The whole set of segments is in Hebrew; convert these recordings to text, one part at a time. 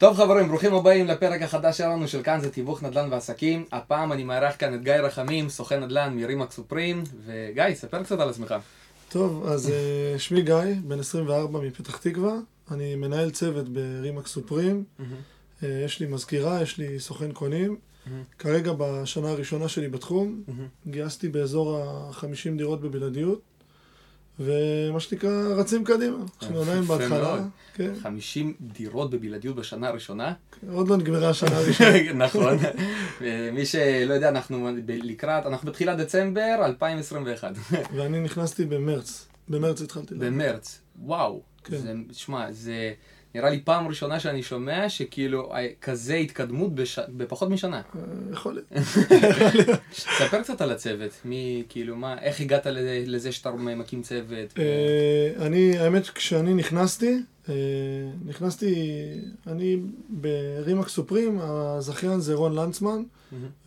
טוב חברים, ברוכים הבאים לפרק החדש שלנו של כאן זה תיווך נדל"ן ועסקים. הפעם אני מארח כאן את גיא רחמים, סוכן נדל"ן מרימק סופרים. וגיא, ספר קצת על עצמך. טוב, אז אה, שמי גיא, בן 24 מפתח תקווה. אני מנהל צוות ברימק סופרים. אה, יש לי מזכירה, יש לי סוכן קונים. כרגע בשנה הראשונה שלי בתחום, גייסתי באזור ה-50 דירות בבלעדיות. ומה שנקרא, רצים קדימה. אנחנו עדיין בהתחלה. כן, 50 דירות בבלעדיות בשנה הראשונה. עוד לא נגמרה השנה הראשונה. נכון. מי שלא יודע, אנחנו לקראת, אנחנו בתחילת דצמבר 2021. ואני נכנסתי במרץ. במרץ התחלתי. במרץ. וואו. כן. זה, שמע, זה נראה לי פעם ראשונה שאני שומע שכאילו אה, כזה התקדמות בש... בפחות משנה. אה, יכול להיות. ספר קצת על הצוות, מי, כאילו, מה, איך הגעת לזה, לזה שאתה מקים צוות? אה, אני, האמת, כשאני נכנסתי, נכנסתי, אני ברימק סופרים, הזכיין זה רון לנצמן.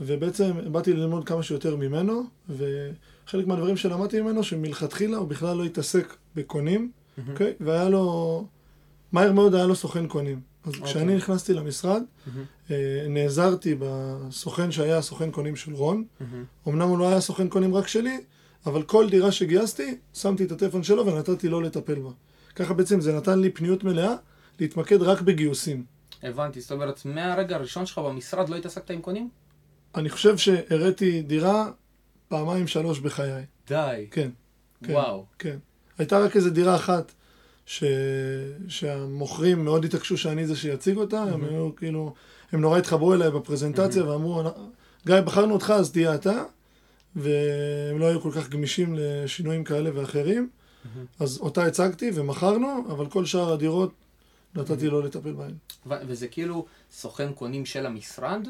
ובעצם באתי ללמוד כמה שיותר ממנו, וחלק מהדברים שלמדתי ממנו, שמלכתחילה הוא בכלל לא התעסק בקונים. אוקיי? והיה לו, מהר מאוד היה לו סוכן קונים. אז אוקיי. כשאני נכנסתי למשרד, מהמם. אה, נעזרתי בסוכן שהיה הסוכן קונים של רון, מהמם. אמנם הוא לא היה סוכן קונים רק שלי, אבל כל דירה שגייסתי, שמתי את הטלפון שלו ונתתי לו לטפל בה. ככה בעצם זה נתן לי פניות מלאה להתמקד רק בגיוסים. הבנתי, זאת אומרת, מהרגע הראשון שלך במשרד לא התעסקת עם קונים? אני חושב שהראיתי דירה פעמיים שלוש בחיי. די. כן, כן. וואו. כן. הייתה רק איזו דירה אחת ש... שהמוכרים מאוד התעקשו שאני זה שיציג אותה, הם היו כאילו, הם נורא התחברו אליי בפרזנטציה ואמרו, גיא, בחרנו אותך אז תהיה אתה, והם לא היו כל כך גמישים לשינויים כאלה ואחרים, אז אותה הצגתי ומכרנו, אבל כל שאר הדירות נתתי לו לטפל בהן. ו- וזה כאילו סוכן קונים של המשרד?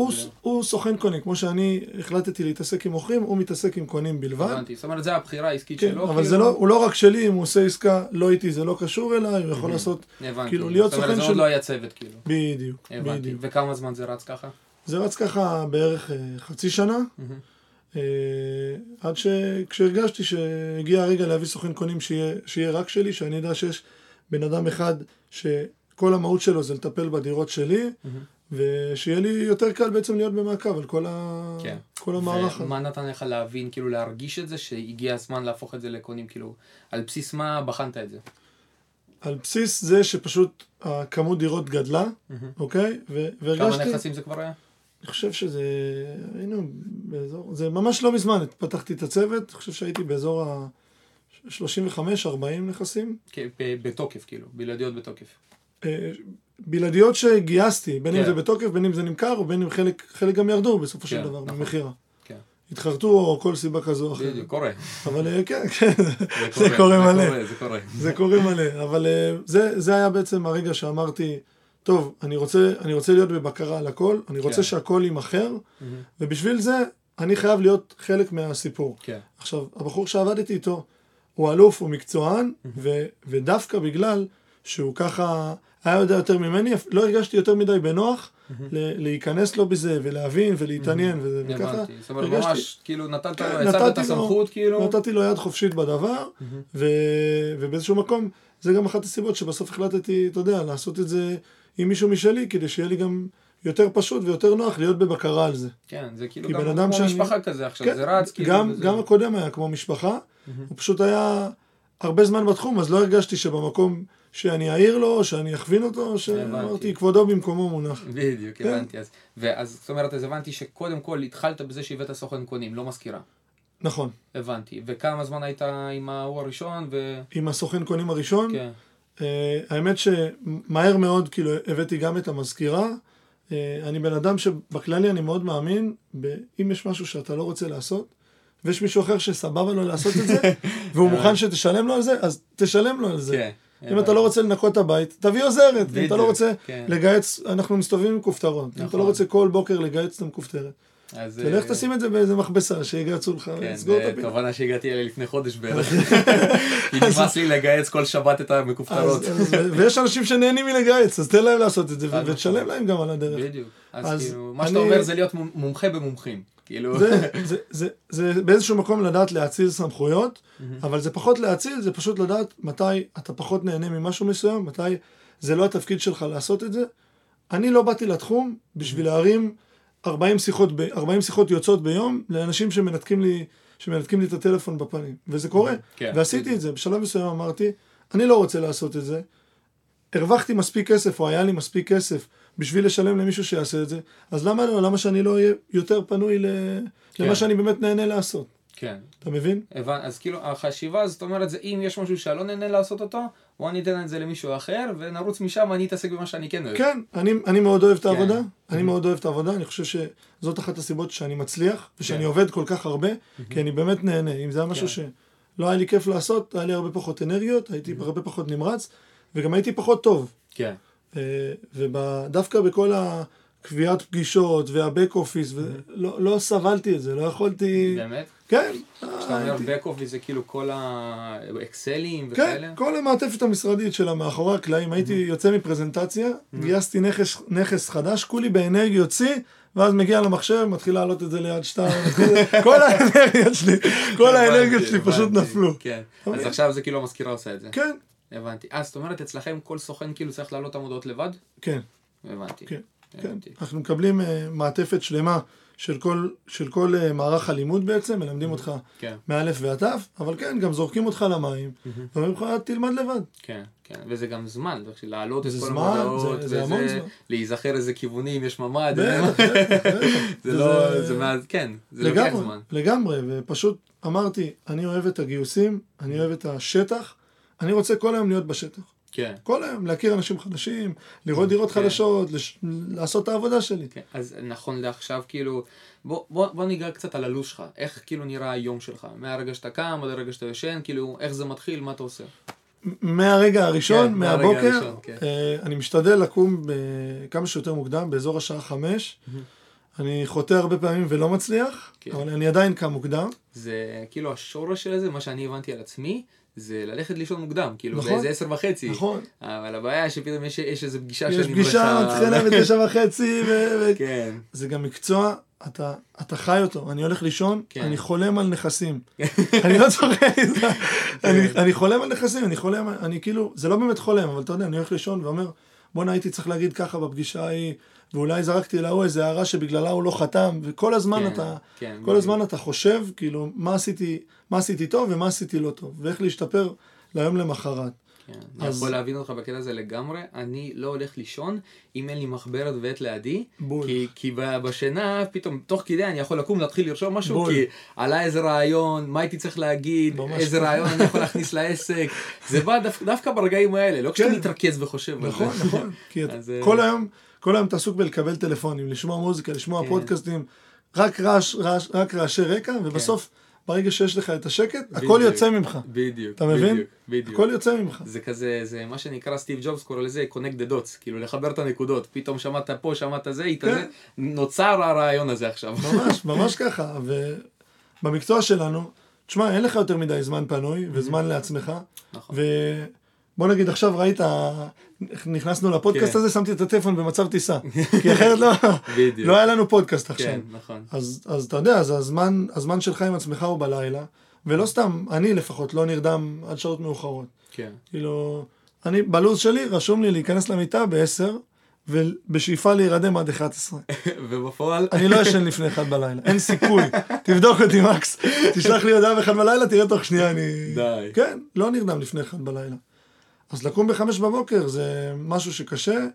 הוא, הוא סוכן קונים, כמו שאני החלטתי להתעסק עם מוכרים, הוא מתעסק עם קונים בלבד. הבנתי, זאת אומרת, זה הבחירה העסקית כן, שלו, אבל כאילו? זה לא, הוא לא רק שלי, אם הוא עושה עסקה לא איתי, זה לא קשור אליי, הוא יכול לעשות... הבנתי. כאילו, להיות זאת אומרת, סוכן זה של- עוד לא היה צוות, כאילו. בדיוק, הבנתי. בדיוק. וכמה זמן זה רץ ככה? זה רץ ככה בערך אה, חצי שנה. אה, עד שכשהרגשתי שהגיע הרגע להביא סוכן קונים שיהיה, שיהיה רק שלי, שאני יודע שיש בן אדם אחד שכל המהות שלו זה לטפל בדירות שלי. ושיהיה לי יותר קל בעצם להיות במעקב על כל, ה... כן. כל המערך. ומה נתן לך להבין, כאילו להרגיש את זה, שהגיע הזמן להפוך את זה לקונים, כאילו, על בסיס מה בחנת את זה? על בסיס זה שפשוט הכמות דירות גדלה, אוקיי? ו- כמה והרגשתי... נכסים זה כבר היה? אני חושב שזה, היינו באזור, זה ממש לא מזמן, פתחתי את הצוות, אני חושב שהייתי באזור ה-35-40 נכסים. כן, ב- בתוקף, כאילו, בלעדיות בתוקף. בלעדיות שגייסתי, בין אם כן. זה בתוקף, בין אם זה נמכר, או בין אם חלק, חלק גם ירדו בסופו של כן, דבר, נכון. ממכירה. כן. התחרטו או כל סיבה כזו או אחרת. בדיוק, קורה. אבל כן, כן, זה זה קורה מלא. זה קורה. זה קורה מלא. אבל אה, זה, זה היה בעצם הרגע שאמרתי, טוב, אני רוצה, אני רוצה להיות בבקרה על הכל, אני רוצה כן. שהכל יימכר. ובשביל זה אני חייב להיות חלק מהסיפור. כן. עכשיו, הבחור שעבדתי איתו, הוא אלוף, הוא מקצוען, ו- ודווקא בגלל שהוא ככה היה יודע יותר ממני, לא הרגשתי יותר מדי בנוח להיכנס לו בזה, ולהבין, ולהתעניין, וזה- וככה הבנתי. זאת אומרת, ממש, כאילו, נתת כן, לו, הצעת את הסמכות, כאילו. נתתי לו יד חופשית בדבר, ובאיזשהו מקום, זה גם אחת הסיבות שבסוף החלטתי, אתה יודע, לעשות את זה עם מישהו משלי, כדי שיהיה לי גם יותר פשוט ויותר נוח להיות בבקרה על זה. כן, זה כאילו גם כמו שאני- משפחה כזה עכשיו, כן, זה רץ, כאילו. גם, וזה- גם הקודם היה כמו משפחה, הוא פשוט היה הרבה זמן בתחום, אז לא הרגשתי שבמקום שאני אעיר לו, שאני אכווין אותו, שאמרתי, כבודו במקומו מונח. בדיוק, כן. הבנתי. אז, ואז, זאת אומרת, אז הבנתי שקודם כל התחלת בזה שהבאת סוכן קונים, לא מזכירה. נכון. הבנתי. וכמה זמן היית עם ההוא הראשון, ו... עם הסוכן קונים הראשון, כן. אה, האמת שמהר מאוד כאילו הבאתי גם את המזכירה. אה, אני בן אדם שבכללי אני מאוד מאמין, ב- אם יש משהו שאתה לא רוצה לעשות, ויש מישהו אחר שסבבה לו לעשות את זה, והוא מוכן שתשלם לו על זה, אז תשלם לו על זה. כן. אם אתה לא רוצה לנקות את הבית, תביא עוזרת. אם אתה לא רוצה כן. לגהץ, אנחנו מסתובבים עם כופתרות. אם אתה נכון. לא רוצה כל בוקר לגהץ את המכופתרת, אז, תלך אה, תשים את זה באיזה מכבסה, שיגהצו לך, כן, סגור את הפינה. תובנה שהגעתי אליה לפני חודש בערך. כי נמאס לי לגייס כל שבת את המכופתרות. ויש אנשים שנהנים מלגהץ, אז תן להם לעשות את זה, ותשלם. להם גם על הדרך. בדיוק. אז כאילו, מה שאתה אומר זה להיות מומ- מומחה במומחים. כאילו... זה, זה, זה, זה באיזשהו מקום לדעת להאציל סמכויות, אבל זה פחות להאציל, זה פשוט לדעת מתי אתה פחות נהנה ממשהו מסוים, מתי זה לא התפקיד שלך לעשות את זה. אני לא באתי לתחום בשביל להרים 40 שיחות, ב, 40 שיחות יוצאות ביום לאנשים שמנתקים לי, שמנתקים לי את הטלפון בפנים, וזה קורה, כן. ועשיתי את זה. בשלב מסוים אמרתי, אני לא רוצה לעשות את זה. הרווחתי מספיק כסף, או היה לי מספיק כסף, בשביל לשלם למישהו שיעשה את זה, אז למה לא? למה שאני לא אהיה יותר פנוי ל... כן. למה שאני באמת נהנה לעשות? כן. אתה מבין? הבנ... אז כאילו החשיבה זאת אומרת זה אם יש משהו שאני לא נהנה לעשות אותו, בוא אני אתן את זה למישהו אחר ונרוץ משם אני אתעסק במה שאני כן אוהב. כן, אני, אני מאוד אוהב את כן. העבודה, אני מאוד אוהב את העבודה, אני חושב שזאת אחת הסיבות שאני מצליח, ושאני כן. עובד כל כך הרבה, כי אני באמת נהנה. אם זה היה משהו כן. שלא היה לי כיף לעשות, היה לי הרבה פחות אנרגיות, הייתי הרבה פחות נמרץ, וגם הייתי פחות טוב. כן. ודווקא בכל הקביעת פגישות והבק אופיס, לא, לא סבלתי את זה, לא יכולתי... באמת? כן. כשאתה אומר back office זה כאילו כל האקסלים כן, וכאלה? כל המעטפת המשרדית שלה מאחורי הקלעים, הייתי יוצא מפרזנטציה, גייסתי נכס, חדש, כולי באנרגיות שיא, ואז מגיע למחשב, מתחיל להעלות את זה ליד שתיים, כל האנרגיות שלי, כל האנרגיות שלי פשוט. נפלו. כן. אז עכשיו זה כאילו המזכירה עושה את זה. כן, הבנתי. אה, זאת אומרת אצלכם כל סוכן כאילו צריך להעלות את המודעות לבד? כן, הבנתי. כן, כן. הבנתי. אנחנו מקבלים אה, מעטפת שלמה של כל, של כל אה, מערך הלימוד בעצם, מלמדים אותך כן, מאלף ועד תו, אבל כן, גם זורקים אותך למים, ואומרים לך, תלמד לבד. כן, כן. וזה גם זמן, להעלות את זה כל זמן, המודעות, זה- זה המון וזה, זמן. להיזכר איזה כיוונים יש ממ"ד. בטח, בטח. זה לא, זה מאז, כן, זה לוקח זמן. לגמרי, ופשוט אמרתי, אני אוהב את הגיוסים, אני אוהב את השטח, אני רוצה כל היום להיות בשטח. כן. כל היום, להכיר אנשים חדשים, לראות דירות כן. חדשות, לש... לעשות את העבודה שלי. כן, אז נכון לעכשיו, כאילו, בוא, בוא, בוא ניגע קצת על הלו"ז שלך, איך כאילו נראה היום שלך, מהרגע שאתה קם עד הרגע שאתה ישן, כאילו, איך זה מתחיל, מה אתה עושה? מהרגע הראשון, כן, מהרגע מהבוקר, הראשון, כן. אה, אני משתדל לקום ב- כמה שיותר מוקדם, באזור השעה חמש. אני חוטא הרבה פעמים ולא מצליח, כן. אבל אני עדיין קם מוקדם. זה כאילו השורש של זה, מה שאני הבנתי על עצמי, זה ללכת לישון מוקדם, כאילו נכון. באיזה עשר וחצי. נכון. אבל הבעיה שפתאום יש, יש איזה פגישה יש שנמרחה. פגישה, מתחילה בתשע וחצי, ו- כן, זה גם מקצוע, אתה, אתה חי אותו. אני הולך לישון, כן. אני חולם על נכסים. אני לא צוחק, אני, כן. אני חולם על נכסים, אני חולם, אני כאילו, זה לא באמת חולם, אבל אתה יודע, אני הולך לישון ואומר, בואנה הייתי צריך להגיד ככה בפגישה ההיא, ואולי זרקתי להוא איזה הערה שבגללה הוא לא חתם, וכל הזמן כן, אתה, כן, כל. הזמן אתה חושב, כאילו, מה עשיתי, מה עשיתי טוב ומה עשיתי לא טוב, ואיך להשתפר ליום למחרת. כן, אני אז- יכול להבין אותך בקטע הזה לגמרי, אני לא הולך לישון אם אין לי מחברת ועט לידי, בול. כי, כי ב- בשינה פתאום תוך כדי אני יכול לקום להתחיל לרשום משהו, בול. כי עלה איזה רעיון, מה הייתי צריך להגיד, איזה. רעיון אני יכול להכניס לעסק, זה בא דו, דווקא ברגעים האלה, לא כשאתה כן. מתרכז וחושב. נכון, נכון, כי אז, אה, כל היום, כל היום אתה עסוק בלקבל טלפונים, לשמוע מוזיקה, לשמוע כן. פודקאסטים, רק רעש, רעש, רק רעשי רקע, ובסוף, ברגע שיש לך את השקט, הכל בדיוק. יוצא ממך. בדיוק, אתה מבין? בדיוק, בדיוק. הכל יוצא ממך. זה כזה, זה מה שנקרא סטיב ג'ובס קורא לזה connect the dots, כאילו לחבר את הנקודות, פתאום שמעת פה, שמעת זה, כן. התאזן, נוצר הרעיון הזה עכשיו. ממש, ממש ככה. ובמקצוע שלנו, תשמע, אין לך יותר מדי זמן פנוי וזמן לעצמך. נכון. ובוא נגיד עכשיו ראית, נכנסנו לפודקאסט כן. הזה, שמתי את הטלפון במצב טיסה. כי אחרת לא. לא היה לנו פודקאסט עכשיו. כן, נכון. אז, אז אתה יודע, אז הזמן, הזמן שלך עם עצמך הוא בלילה, ולא סתם, אני לפחות לא נרדם עד שעות מאוחרות. כן. כאילו, אני, בלו"ז שלי רשום לי להיכנס למיטה ב-10, ובשאיפה להירדם עד 11. ובפועל, אני לא ישן לפני 1 בלילה, אין סיכוי. תבדוק אותי, מקס, תשלח לי הודעה ב-1 בלילה, תראה תוך שנייה אני... די. כן, לא נרדם לפני 1 בלילה. אז לקום ב-5 בבוקר זה משהו שקשה,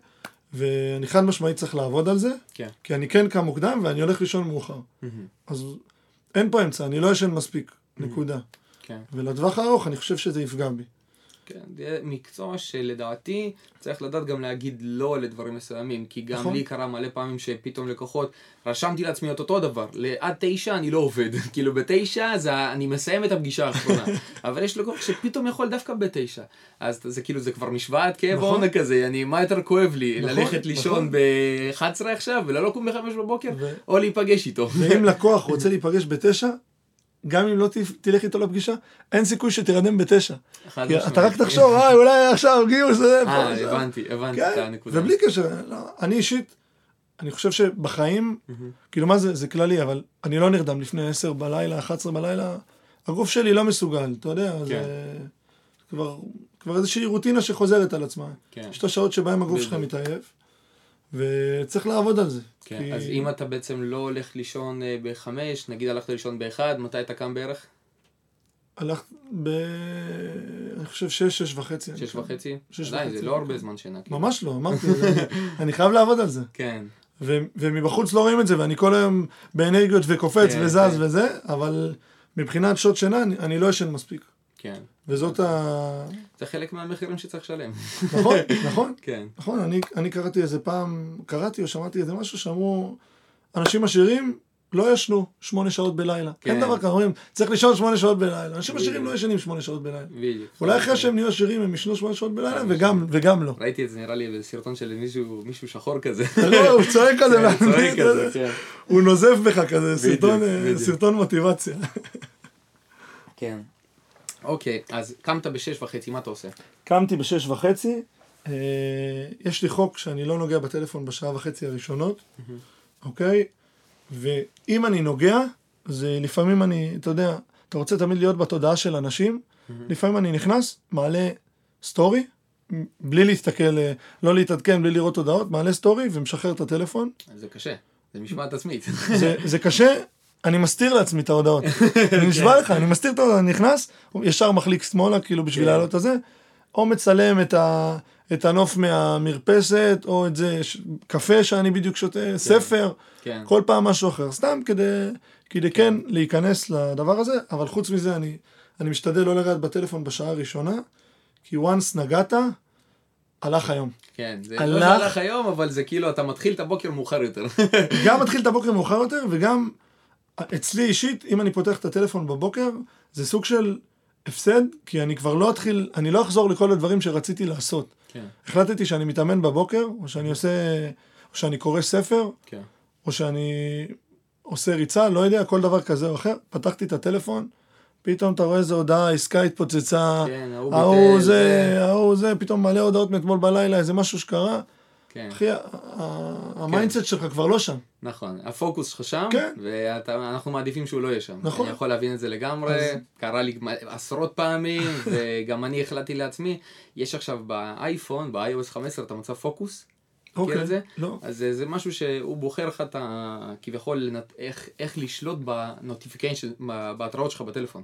ואני חד משמעית צריך לעבוד על זה, כן. כי אני כן קם מוקדם ואני הולך לישון מאוחר. אז אין פה אמצע, אני לא ישן מספיק, נקודה. כן. ולטווח הארוך אני חושב שזה יפגע בי. כן, זה מקצוע שלדעתי צריך לדעת גם להגיד לא לדברים מסוימים, כי גם נכון. לי קרה מלא פעמים שפתאום לקוחות, רשמתי לעצמי את אותו דבר, עד תשע אני לא עובד, כאילו בתשע זה, אני מסיים את הפגישה האחרונה, אבל יש לקוח שפתאום יכול דווקא בתשע, אז זה כאילו זה כבר משוואת כאב נכון. עונג כזה, אני, מה יותר כואב לי, נכון, ללכת לישון נכון. ב-11 עכשיו ולא לקום ב-5 בבוקר, ו- או להיפגש איתו. ואם לקוח רוצה להיפגש בתשע, גם אם לא תלך איתו לפגישה, אין סיכוי שתירדם בתשע. אתה רק תחשוב, אה, אולי עכשיו גיוס, זה אה, שם." הבנתי, הבנתי את כן, הנקודה. ובלי קשר, לא, אני אישית, אני חושב שבחיים, כאילו מה זה, זה כללי, אבל אני לא נרדם לפני 10 בלילה, 11 בלילה, הגוף שלי לא מסוגל, אתה יודע, זה... כבר, איזושהי רוטינה שחוזרת על עצמה. כן. יש את השעות שבהן הגוף שלך. מתעייף, וצריך לעבוד על זה. כן, כי- אז אם אתה בעצם לא הולך לישון אה, בחמש, נגיד הלכת לישון באחד, מתי אתה קם בערך? הלכת ב... אני חושב שש, שש וחצי. שש. וחצי? שש וחצי. זה לא הרבה זמן שינה. כאילו. ממש לא, אמרתי, אני חייב לעבוד על זה. כן, ומבחוץ לא רואים את זה, ואני כל היום באנרגיות וקופץ כן, וזז כן. וזה, אבל מבחינת שעות שינה, אני לא ישן מספיק. כן. וזאת ה... זה חלק מהמחירים שצריך לשלם. נכון, נכון, כן, נכון. אני, אני קראתי איזה פעם, קראתי או שמעתי איזה משהו שאמרו, אנשים עשירים לא ישנו שמונה שעות בלילה. כן. אין דבר כזה, אומרים, צריך לישון שמונה שעות בלילה. אנשים עשירים. לא ישנים שמונה שעות בלילה. בדיוק. אולי אחרי שהם נהיו עשירים הם ישנו שמונה שעות בלילה, וגם, וגם לא. ראיתי את זה נראה לי בסרטון של מישהו, מישהו שחור כזה. לא, הוא צועק כזה, כן, כן. הוא נוזף בך כזה, סרטון, אה. סרטון מוטיבציה. כן. אוקיי, אז קמת בשש וחצי, מה אתה עושה? קמתי בשש וחצי, אה, יש לי חוק שאני לא נוגע בטלפון בשעה וחצי הראשונות, אוקיי? ואם אני נוגע, זה לפעמים אני, אתה יודע, אתה רוצה תמיד להיות בתודעה של אנשים, לפעמים אני נכנס, מעלה סטורי, בלי להסתכל, אה, לא להתעדכן, בלי לראות הודעות, מעלה סטורי ומשחרר את הטלפון. זה קשה, זה משמעת עצמית. זה, זה קשה, אני מסתיר לעצמי את ההודעות. אני נשבע לך, אני מסתיר את ההודעות, אני נכנס, ישר מחליק שמאלה, כאילו בשביל כן. לעלות את זה, או מצלם את, ה, את הנוף מהמרפסת, או את זה, ש, קפה שאני בדיוק שותה, ספר, כן. כל פעם משהו אחר, סתם כדי, כדי כן להיכנס לדבר הזה, אבל חוץ מזה אני, אני משתדל לא לגעת בטלפון בשעה הראשונה, כי once נגעת, הלך היום. כן, זה הלך- לא שהלך היום, אבל זה כאילו, אתה מתחיל את הבוקר מאוחר יותר. גם מתחיל את הבוקר מאוחר יותר, וגם אצלי אישית, אם אני פותח את הטלפון בבוקר, זה סוג של הפסד, כי אני כבר לא אתחיל, אני לא אחזור לכל הדברים שרציתי לעשות. כן, החלטתי שאני מתאמן בבוקר, או שאני עושה, או שאני קורא ספר, כן. או שאני עושה ריצה, לא יודע, כל דבר כזה או אחר. פתחתי את הטלפון, פתאום אתה רואה איזה הודעה, עסקה התפוצצה, כן, ההוא זה, ההוא זה, פתאום מלא הודעות מאתמול בלילה, איזה משהו שקרה. כן, אחי, ה mindset שלך כבר לא שם. נכון. הפוקוס שלך שם, כן. ואנחנו מעדיפים שהוא לא יהיה שם. נכון. אני יכול להבין את זה לגמרי, אז- קרה לי עשרות פעמים, וגם אני החלטתי לעצמי, יש עכשיו באייפון, ב-iOS 15, את המצב פוקוס. את זה? לא. אז זה, זה משהו שהוא בוחר לך את ה... כביכול. איך, איך לשלוט בנוטיפיקיישן, בהתראות שלך בטלפון.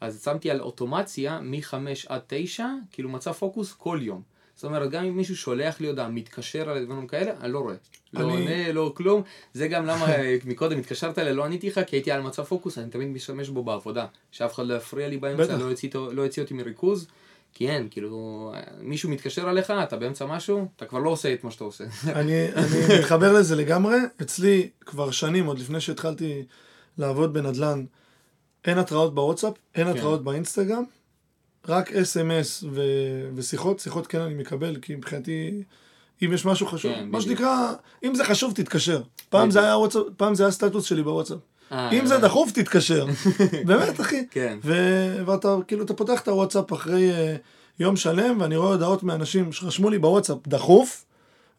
אז שמתי על אוטומציה מ-5 עד 9, כאילו מצב פוקוס כל יום. זאת אומרת, גם אם מישהו שולח לי הודעה, מתקשר על דברים כאלה, אני לא רואה. לא אני- עונה, לא כלום. זה גם למה מקודם התקשרת אליי, לא עניתי לך, כי הייתי על מצב פוקוס, אני תמיד משתמש בו בעבודה. שאף אחד לא יפריע לי באמצע. לא יוציא, לא יוציא אותי מריכוז. כי אין, כאילו, מישהו מתקשר אליך, אתה באמצע משהו, אתה כבר לא עושה את מה שאתה עושה. אני, אני מתחבר לזה לגמרי. אצלי כבר שנים, עוד לפני שהתחלתי לעבוד בנדל"ן, אין התראות בוואטסאפ, אין כן. התראות באינסטגרם, רק אס.אם.אס ו- ושיחות, שיחות כן אני מקבל, כי מבחינתי, אם יש משהו חשוב, כן, מה בדיוק. שנקרא, אם זה חשוב, תתקשר. פעם זה. היה וואטסאפ, פעם זה היה סטטוס שלי בוואטסאפ. אה, אם זה. דחוף, תתקשר. באמת, אחי. כן. ו- ואתה, כאילו, אתה פותח את הוואטסאפ אחרי אה, יום שלם, ואני רואה הודעות מאנשים שרשמו לי בוואטסאפ דחוף,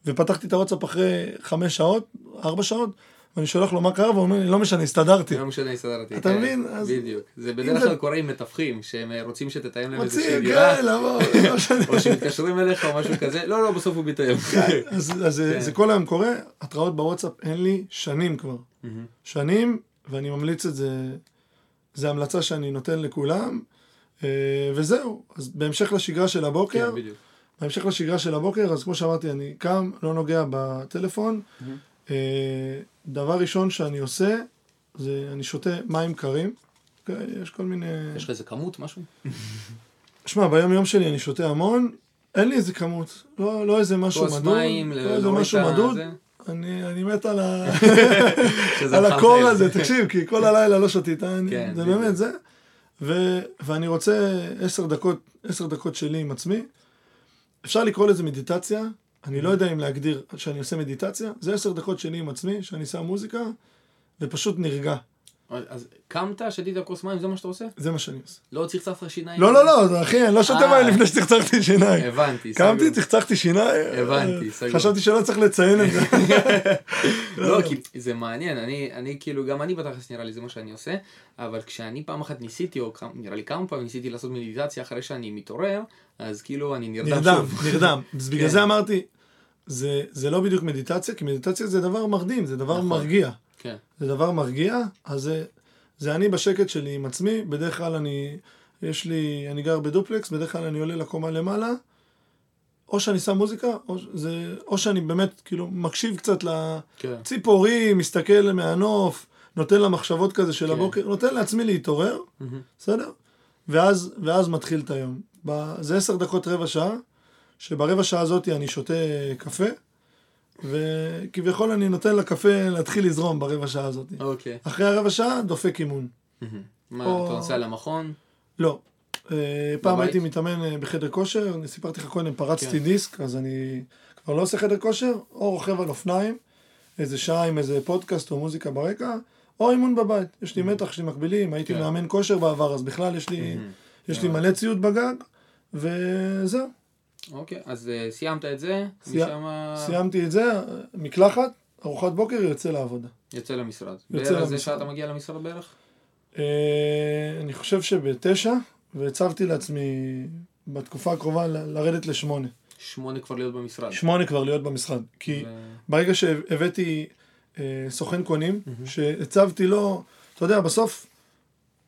ופתחתי את הוואטסאפ אחרי חמש שעות, ארבע שעות, ואני שולח לו מה קרה, והוא אומר לי, לא משנה, הסתדרתי. לא משנה, הסתדרתי. אתה כן, מבין? בדיוק. זה בדרך כלל קורה עם מתווכים, שהם אה, רוצים שתתאם להם איזושהי דירה, כן, לבוא, לא. או שמתקשרים אליך או משהו כזה, לא, לא, בסוף הוא ביטל. אז, אז זה- כן. זה כל היום קורה, התראות בוואטסאפ אין לי שנים כבר. שנים, ואני ממליץ את זה, זה המלצה שאני נותן לכולם, אה, וזהו. אז בהמשך לשגרה של הבוקר, כן. בהמשך לשגרה של הבוקר, אז כמו שאמרתי, אני קם, לא נוגע בטלפון. אה, דבר ראשון שאני עושה, זה אני שותה מים קרים. יש כל מיני... יש לך איזה כמות, משהו? שמע, ביום יום שלי אני שותה המון, אין לי איזה כמות, לא, לא איזה משהו כוס מדוד, מים, לא איזה משהו מדוד. אני, אני מת על, ה... על. הקור הזה, תקשיב, כי כל הלילה לא שתית, אני- כן, זה. באמת זה. ו, ואני רוצה עשר דקות, עשר דקות שלי עם עצמי. אפשר לקרוא לזה מדיטציה, אני לא יודע אם להגדיר שאני עושה מדיטציה, זה עשר דקות שלי עם עצמי, שאני שם מוזיקה, ופשוט נרגע. אז אז קמת, שתית כוס מים, זה מה שאתה עושה? זה מה שאני עושה. לא צחצחת שיניים? לא, לא, לא, אחי, אני לא שותה אה. מים לפני שצחצחתי שיניים. הבנתי, קמתי, סגור. צחצחתי שיניים. הבנתי, סגור. חשבתי שלא צריך לציין את זה. לא, כי זה מעניין, אני, אני כאילו, גם אני בתכלס נראה לי זה מה שאני עושה, אבל כשאני פעם אחת ניסיתי, או נראה לי כמה פעמים ניסיתי לעשות מדיטציה אחרי שאני מתעורר, אז כאילו אני נרדם נרדם, שוב. נרדם. אז בגלל כן. זה אמרתי, זה זה לא בדיוק מדיטציה, כי מדיטציה זה דבר מרדים, זה דבר נכון. מרגיע. כן, זה דבר מרגיע, אז זה, זה אני בשקט שלי עם עצמי, בדרך כלל אני, יש לי, אני גר בדופלקס, בדרך כלל אני עולה לקומה למעלה, או שאני שם מוזיקה, או, זה, או שאני באמת כאילו מקשיב קצת כן, לציפורים, מסתכל מהנוף, נותן למחשבות כזה של כן. הבוקר, נותן לעצמי להתעורר, מהמם. בסדר? ואז, ואז מתחיל את היום. ב, זה עשר דקות רבע שעה, שברבע שעה הזאת אני שותה קפה, וכביכול אני נותן לקפה להתחיל לזרום ברבע שעה הזאת. אוקיי. אחרי הרבע שעה דופק אימון. מהמם. מה, או- אתה נוסע למכון? לא. אה, פעם? הייתי מתאמן אה, בחדר כושר, אני סיפרתי לך קודם, פרצתי כן. דיסק, אז אני כבר לא עושה חדר כושר, או רוכב על אופניים, איזה שעה עם איזה פודקאסט או מוזיקה ברקע, או אימון בבית. יש לי מתח, יש לי מקבילים, הייתי כן. מאמן כושר בעבר, אז בכלל יש לי, מהמם. יש לי מלא ציוד בגג, וזהו. אוקיי, אז אה, סיימת את זה, סי- משם סיימתי את זה, מקלחת, ארוחת בוקר, יוצא לעבודה. יוצא למשרד. יוצא בערך זה למשרד. שאתה מגיע למשרד בערך? אה, אני חושב שבתשע, והצבתי לעצמי בתקופה הקרובה ל- לרדת לשמונה. שמונה כבר להיות במשרד. שמונה כבר להיות במשרד. כי ו- ברגע שהבאתי אה, סוכן קונים, שהצבתי לו, אתה יודע, בסוף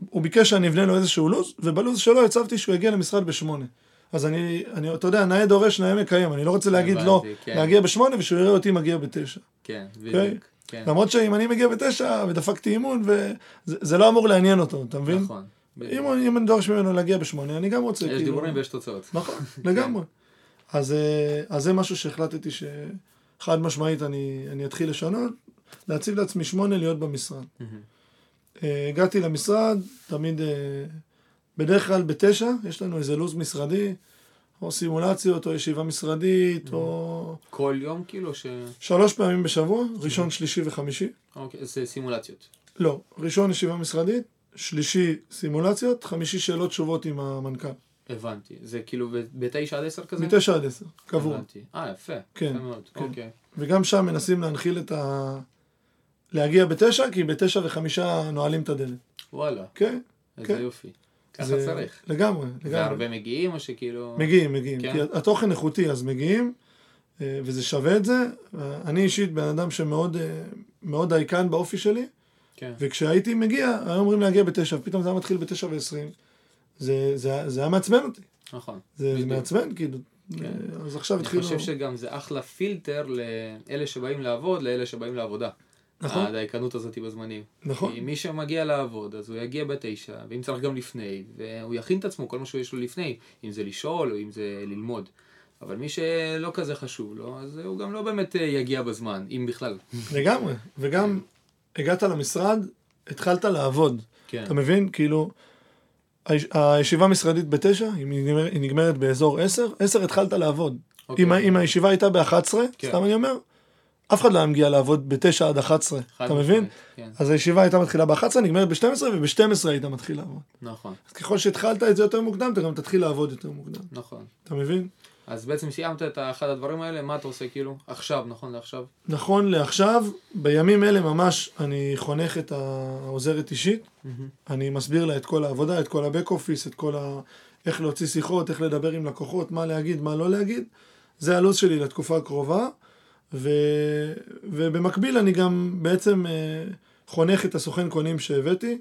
הוא ביקש שאני אבנה לו איזשהו לו"ז, ובלו"ז שלו הצבתי שהוא יגיע למשרד בשמונה. אז אני, אני, אתה יודע, נאה דורש, נאה מקיים, אני לא רוצה להגיד לא, כן. להגיע בשמונה ושהוא יראה אותי מגיע בתשע. כן, אוקיי? בדיוק. כן, למרות שאם אני מגיע בתשע ודפקתי אימון, וזה זה לא אמור לעניין אותו, אתה מבין? נכון. אם, אם אני דורש ממנו להגיע בשמונה, אני גם רוצה, יש כאילו... דיבורים ויש תוצאות. נכון, לגמרי. אז, אה, אז זה משהו שהחלטתי שחד משמעית אני, אני אתחיל לשנות, להציב לעצמי שמונה להיות במשרד. אה, הגעתי למשרד, תמיד, אה, בדרך כלל בתשע, יש לנו איזה לו"ז משרדי, או סימולציות, או ישיבה משרדית, או כל יום כאילו ש... שלוש פעמים בשבוע, ראשון, שלישי וחמישי. אוקיי, זה סימולציות. לא, ראשון ישיבה משרדית, שלישי סימולציות, חמישי שאלות תשובות עם המנכ"ל. הבנתי. זה כאילו בתשע עד עשר כזה? מתשע עד עשר, קבוע. הבנתי. אה, יפה. כן, מאוד. כן. אוקיי. וגם שם מנסים להנחיל את ה... להגיע בתשע, כי בתשע וחמישה נועלים את הדלת. וואלה, כן? איזה כן. יופי. ככה זה- צריך. לגמרי, לגמרי. והרבה מגיעים או שכאילו... מגיעים, מגיעים. כן. כי התוכן איכותי, אז מגיעים, אה, וזה שווה את זה. אני אישית בן אדם שמאוד אה, מאוד דייקן באופי שלי, כן. וכשהייתי מגיע, היו אומרים להגיע בתשע, ופתאום זה היה מתחיל בתשע ועשרים. זה, זה, זה היה מעצבן אותי. נכון. זה, זה. מעצבן, כאילו. כן. אז עכשיו אני התחילו... חושב שגם זה אחלה פילטר לאלה שבאים לעבוד, לאלה שבאים לעבודה. נכון, הדייקנות הזאת בזמנים. נכון. כי מי שמגיע לעבוד, אז הוא יגיע בתשע, ואם צריך גם לפני, והוא יכין את עצמו, כל מה שיש לו לפני, אם זה לשאול או אם זה ללמוד. אבל מי שלא כזה חשוב לו, אז הוא גם לא באמת אה, יגיע בזמן, אם בכלל. לגמרי. וגם הגעת למשרד, התחלת לעבוד. כן. אתה מבין? כאילו, היש- הישיבה המשרדית בתשע, היא נגמר- היא נגמרת באזור עשר, עשר התחלת לעבוד. אוקיי. אם אם הישיבה הייתה ב-11, כן. סתם אני אומר, אף אחד לא היה מגיע לעבוד בתשע עד 11, חד אתה מבין? כן, אז הישיבה הייתה מתחילה ב-11, נגמרת ב-12, וב-12 היית מתחיל לעבוד. נכון, אז ככל שהתחלת את זה יותר מוקדם, אתה גם תתחיל לעבוד יותר מוקדם. נכון. אתה מבין? אז בעצם סיימת את אחד הדברים האלה, מה אתה עושה כאילו? עכשיו, נכון לעכשיו? נכון לעכשיו, בימים אלה ממש אני חונך את העוזרת אישית, אני מסביר לה את כל העבודה, את כל ה-back office, את כל ה... איך להוציא שיחות, איך לדבר עם לקוחות, מה להגיד, מה לא להגיד. זה הלו"ז שלי לתקופה הקרובה, ו... ובמקביל אני גם בעצם אה, חונך את הסוכן קונים שהבאתי,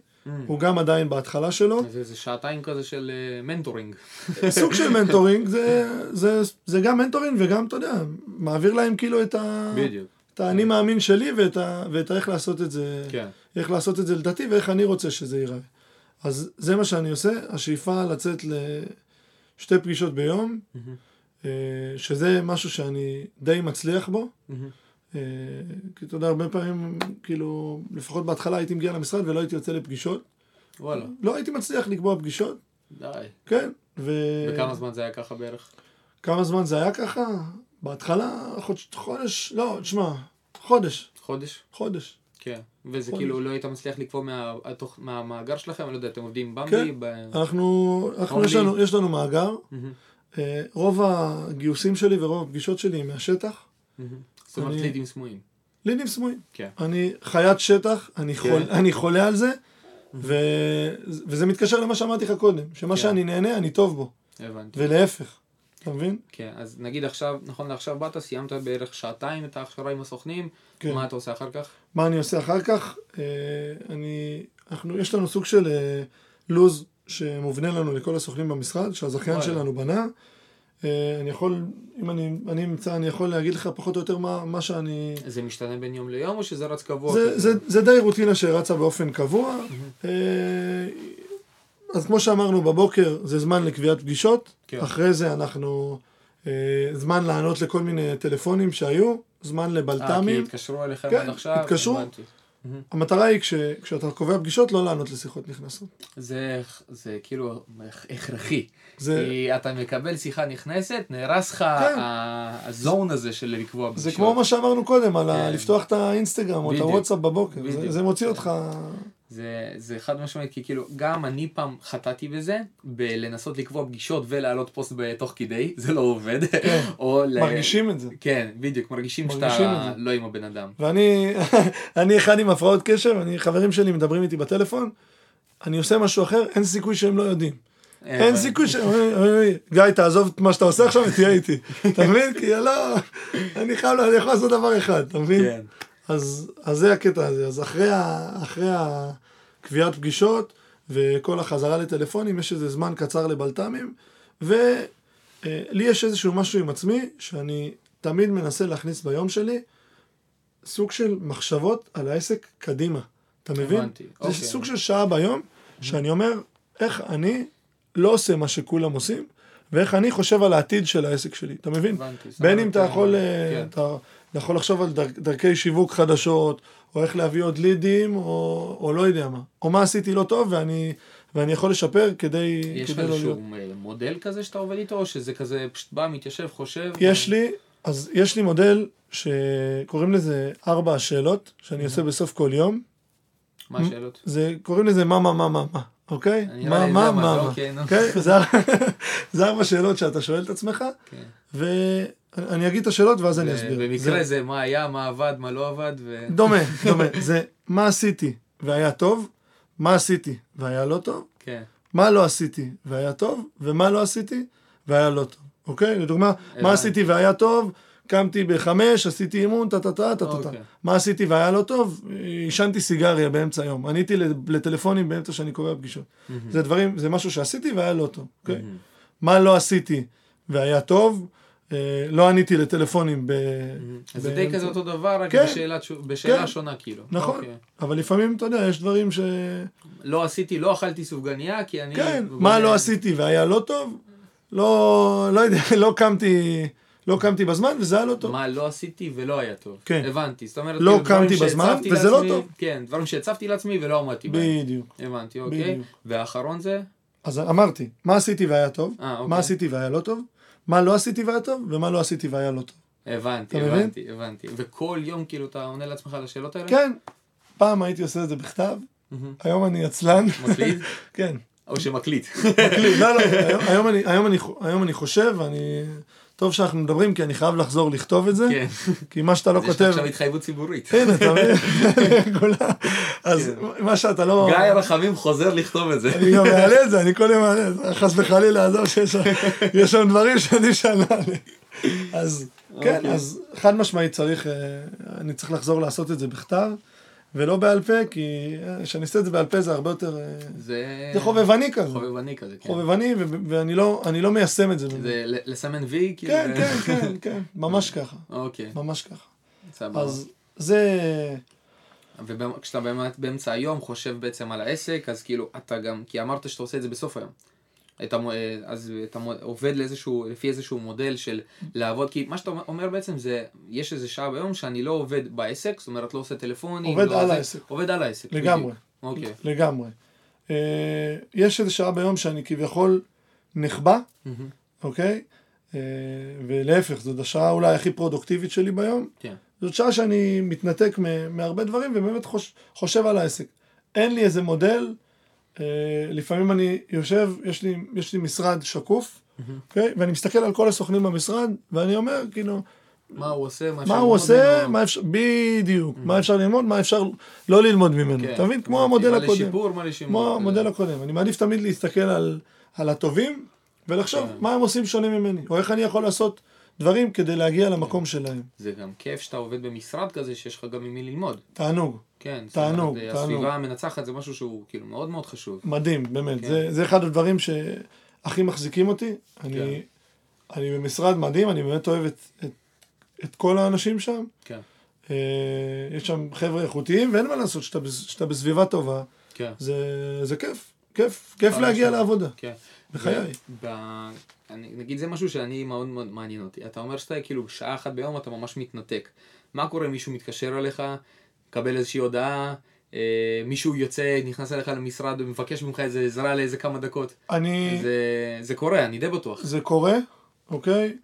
הוא גם עדיין בהתחלה שלו. אז זה שעתיים כזה של אה, mentoring. סוג של mentoring, זה, זה, זה גם mentoring וגם, אתה יודע, מעביר להם כאילו את ה... בדיוק, את האני מאמין שלי ואת, ה, ואת האיך לעשות את זה, כן. איך לעשות את זה לדעתי ואיך אני רוצה שזה ייראה. אז זה מה שאני עושה, השאיפה לצאת לשתי פגישות ביום, אה, שזה משהו שאני די מצליח בו. אה, כי אתה יודע, הרבה פעמים, כאילו, לפחות בהתחלה הייתי מגיע למשרד ולא הייתי יוצא לפגישות. וואלה, לא הייתי מצליח לקבוע פגישות, די. כן. ו... וכמה זמן זה היה ככה בערך? כמה זמן זה היה ככה? בהתחלה, חודש, חודש, לא, תשמע, חודש, חודש? חודש. כן. וזה חודש. כאילו לא היית מצליח לקבוע מה- התוך- מהמאגר שלכם, אני לא יודע, אתם עובדים במבי? כן. ב- אנחנו, אנחנו. יש, לנו, יש לנו מאגר, אה, רוב הגיוסים שלי ורוב הפגישות שלי הם מהשטח. זאת אומרת לידים סמויים. לידים סמויים. כן. אני חיית שטח, אני, כן. חול, אני חולה על זה, ו, וזה מתקשר למה שאמרתי לך קודם, שמה כן. שאני נהנה, אני טוב בו, הבנתי. ולהפך, אתה מבין? כן, אז נגיד עכשיו, נכון לעכשיו באת, סיימת בערך שעתיים את ההכשרה עם הסוכנים, כן. מה אתה עושה אחר כך? מה אני עושה אחר כך? אה, אני, אנחנו, יש לנו סוג של אה, לוז שמובנה לנו לכל הסוכנים במשרד, שהזכיין. שלנו בנה. אה, אני יכול, אם אני, אני אמצא, אני יכול להגיד לך פחות או יותר מה, מה שאני... זה משתנה בין יום ליום או שזה רץ קבוע? זה? זה, זה די רוטינה שרצה באופן קבוע. אה, אז כמו שאמרנו בבוקר, זה זמן לקביעת פגישות. כן. אחרי זה אנחנו... אה, זמן לענות לכל מיני טלפונים שהיו, זמן אה, כי לבלת"מים. התקשרו אליכם כן, עד עכשיו? התקשרו. הבנתי. המטרה היא כש, כשאתה קובע פגישות, לא לענות לשיחות נכנסות. זה, זה כאילו הכרחי. זה, כי אתה מקבל שיחה נכנסת, נהרס לך כן. הזון הזה של לקבוע זה פגישות. כמו מה שאמרנו קודם, על ה- כן. לפתוח את האינסטגרם או את. הוואטסאפ בבוקר. זה. זה מוציא אותך... זה, זה חד משמעית, כי כאילו, גם אני פעם חטאתי בזה, בלנסות לקבוע פגישות ולהעלות פוסט בתוך כדי, זה לא עובד. או ל... מרגישים את זה. כן, בדיוק, מרגישים מרגישים שאתה. לא עם הבן אדם. ואני אני אחד עם הפרעות קשב, אני, חברים שלי מדברים איתי בטלפון, אני עושה משהו אחר, אין סיכוי שהם לא יודעים. אין סיכוי ש... גיא, תעזוב את מה שאתה עושה עכשיו ותהיה איתי. אתה מבין? כי לא, אני חייב, אני יכול לעשות דבר אחד, אתה מבין? כן. אז, אז זה הקטע הזה. אז אחרי, ה, אחרי הקביעת פגישות וכל החזרה לטלפונים, יש איזה זמן קצר לבלת"מים, ולי יש איזשהו משהו עם עצמי, שאני תמיד מנסה להכניס ביום שלי סוג של מחשבות על העסק קדימה. אתה מבין? הבנתי, זה אוקיי. סוג של שעה ביום, שאני אומר, איך אני לא עושה מה שכולם עושים, ואיך אני חושב על העתיד של העסק שלי. אתה מבין? הבנתי. בין אם אתה יכול, אה, כן. אתה אתה יכול לחשוב על דר, דרכי שיווק חדשות, או איך להביא עוד לידים, או, או לא יודע מה. או מה עשיתי לא טוב, ואני, ואני יכול לשפר כדי, יש לך כדי לא להיות. איזשהו מודל כזה שאתה עובד איתו, או שזה כזה פשוט בא, מתיישב, חושב? יש לי, אז יש לי מודל שקוראים לזה ארבע השאלות, שאני עושה בסוף כל יום. מה השאלות? זה, קוראים לזה מה, מה, מה, מה, מה, אוקיי? מה, מה, מה, מה זה, מה. אוקיי. אוקיי? זה אר- זה ארבע שאלות שאתה שואל את עצמך, ואני אגיד את השאלות ואז אני אסביר. במקרה זה- מה היה, מה עבד, מה לא עבד. דומה, דומה. זה מה עשיתי והיה טוב, מה עשיתי והיה לא טוב, כן. מה לא עשיתי והיה טוב, ומה לא עשיתי והיה לא טוב. אוקיי? לדוגמה. מה עשיתי והיה טוב, קמתי בחמש, עשיתי אימון, טה-טה-טה, טה-טה-טה. אוקיי. מה עשיתי והיה לא טוב, עישנתי סיגריה באמצע היום. עניתי לטלפונים באמצע שאני קורא פגישות. זה דברים, זה משהו שעשיתי והיה לא טוב. אוקיי? מה לא עשיתי והיה טוב, לא עניתי לטלפונים ב... אז זה די כזה אותו דבר, רק כן. בשאלה תשו- בשאלה כן. שונה כאילו. נכון, אוקיי. אבל לפעמים, אתה יודע, יש דברים ש... לא עשיתי, לא אכלתי סופגניה, כי אני... כן, מה לא עשיתי והיה לא טוב, לא, לא יודע, לא קמתי, לא קמתי בזמן וזה היה לא טוב. מה לא עשיתי ולא היה טוב. כן. הבנתי. זאת אומרת, לא כאילו, קמתי בזמן, וזה לא לעצמי- טוב. כן, דברים שהצבתי לעצמי ולא עמדתי בהם. בדיוק. הבנתי, אוקיי. בדיוק. והאחרון זה? אז אמרתי, מה עשיתי והיה טוב, אה, אוקיי. מה עשיתי והיה לא טוב, מה לא עשיתי והיה טוב, ומה לא עשיתי והיה לא טוב. הבנתי, אתה מבין? הבנתי, הבנתי. וכל יום כאילו אתה עונה לעצמך על השאלות האלה? כן, פעם הייתי עושה את זה בכתב. היום אני עצלן. מקליט? כן, או שמקליט. מקליט. לא, לא, היום- היום אני- היום אני- היום אני חושב, אני... טוב שאנחנו מדברים, כי אני חייב לחזור לכתוב את זה, כן. כי מה שאתה לא אז יש לך כותב... עכשיו התחייבות ציבורית. הנה, אתה מבין? אז מה שאתה לא... כן. גיא רחמים חוזר לכתוב את זה. אני גם אעלה את זה, אני כל יום אעלה את זה, חס וחלילה, עזוב שיש יש שם דברים שאני שנה לי. אז כן, אוקיי. אז חד משמעית צריך, אה, אני צריך לחזור לעשות את זה בכתב, ולא בעל פה, כי אה, כשאני עושה את זה בעל פה זה הרבה יותר, אה, זה... זה חובבני כזה, חובבני כזה, כן. חובבני, ו- ואני לא לא מיישם את זה. זה לסמן וי? כאילו? כן, כן, כן, כן, ממש ככה, אוקיי, ממש ככה. סבבה. אז זה, וכשאתה באמצע היום חושב בעצם על העסק, אז כאילו אתה גם, כי אמרת שאתה עושה את זה בסוף היום. אתה, מו- אה, אז אתה עובד לאיזשהו, לפי איזשהו מודל של לעבוד, כי מה שאתה אומר בעצם זה, יש איזה שעה ביום שאני לא עובד בעסק, זאת אומרת לא עושה טלפונים, עובד לא על זה- העסק. עובד על העסק. לגמרי. אוקיי. לגמרי. אה, יש איזו שעה ביום שאני כביכול נחבא. אוקיי? אה, ולהפך, זאת השעה אולי הכי פרודוקטיבית שלי ביום. כן. זאת שעה שאני מתנתק מהרבה דברים ובאמת חוש, חושב על העסק. אין לי איזה מודל, לפעמים אני יושב, יש לי, יש לי משרד שקוף, אוקיי? ואני מסתכל על כל הסוכנים במשרד, ואני אומר, כאילו, מה הוא עושה, מה אפשר הוא עושה, ממנו. מה אפשר, בדיוק, מה אפשר ללמוד, מה אפשר לא ללמוד ממנו, כן. אתה מבין? כמו מה המודל הקודם. לשיפור, מה לשימור. כמו המודל הקודם. אני מעדיף תמיד להסתכל על, על הטובים, ולחשוב כן. מה הם עושים שונה ממני, או איך אני יכול לעשות דברים כדי להגיע למקום שלהם. זה גם כיף שאתה עובד במשרד כזה, שיש לך גם עם מי ללמוד. תענוג, כן. זאת תענוג, אומרת, תענוג. הסביבה המנצחת זה משהו שהוא כאילו מאוד מאוד חשוב. מדהים, באמת. כן. זה, זה אחד הדברים שהכי מחזיקים אותי. אני, כן. אני במשרד מדהים, אני באמת אוהב את, את, את כל האנשים שם. כן. אה, יש שם חבר'ה איכותיים, ואין מה לעשות, שאתה, בס- שאתה בסביבה טובה, כן. זה, זה כיף. כיף, כיף להגיע טוב. לעבודה. כן. בחיי. ב... אני, נגיד זה משהו שאני מאוד מאוד מעניין אותי. אתה אומר שאתה כאילו שעה אחת ביום אתה ממש מתנתק. מה קורה אם מישהו מתקשר אליך, מקבל איזושהי הודעה, אה, מישהו יוצא, נכנס אליך למשרד ומבקש ממך איזה עזרה לאיזה כמה דקות. אני... זה, זה קורה, אני די בטוח. זה קורה, אוקיי?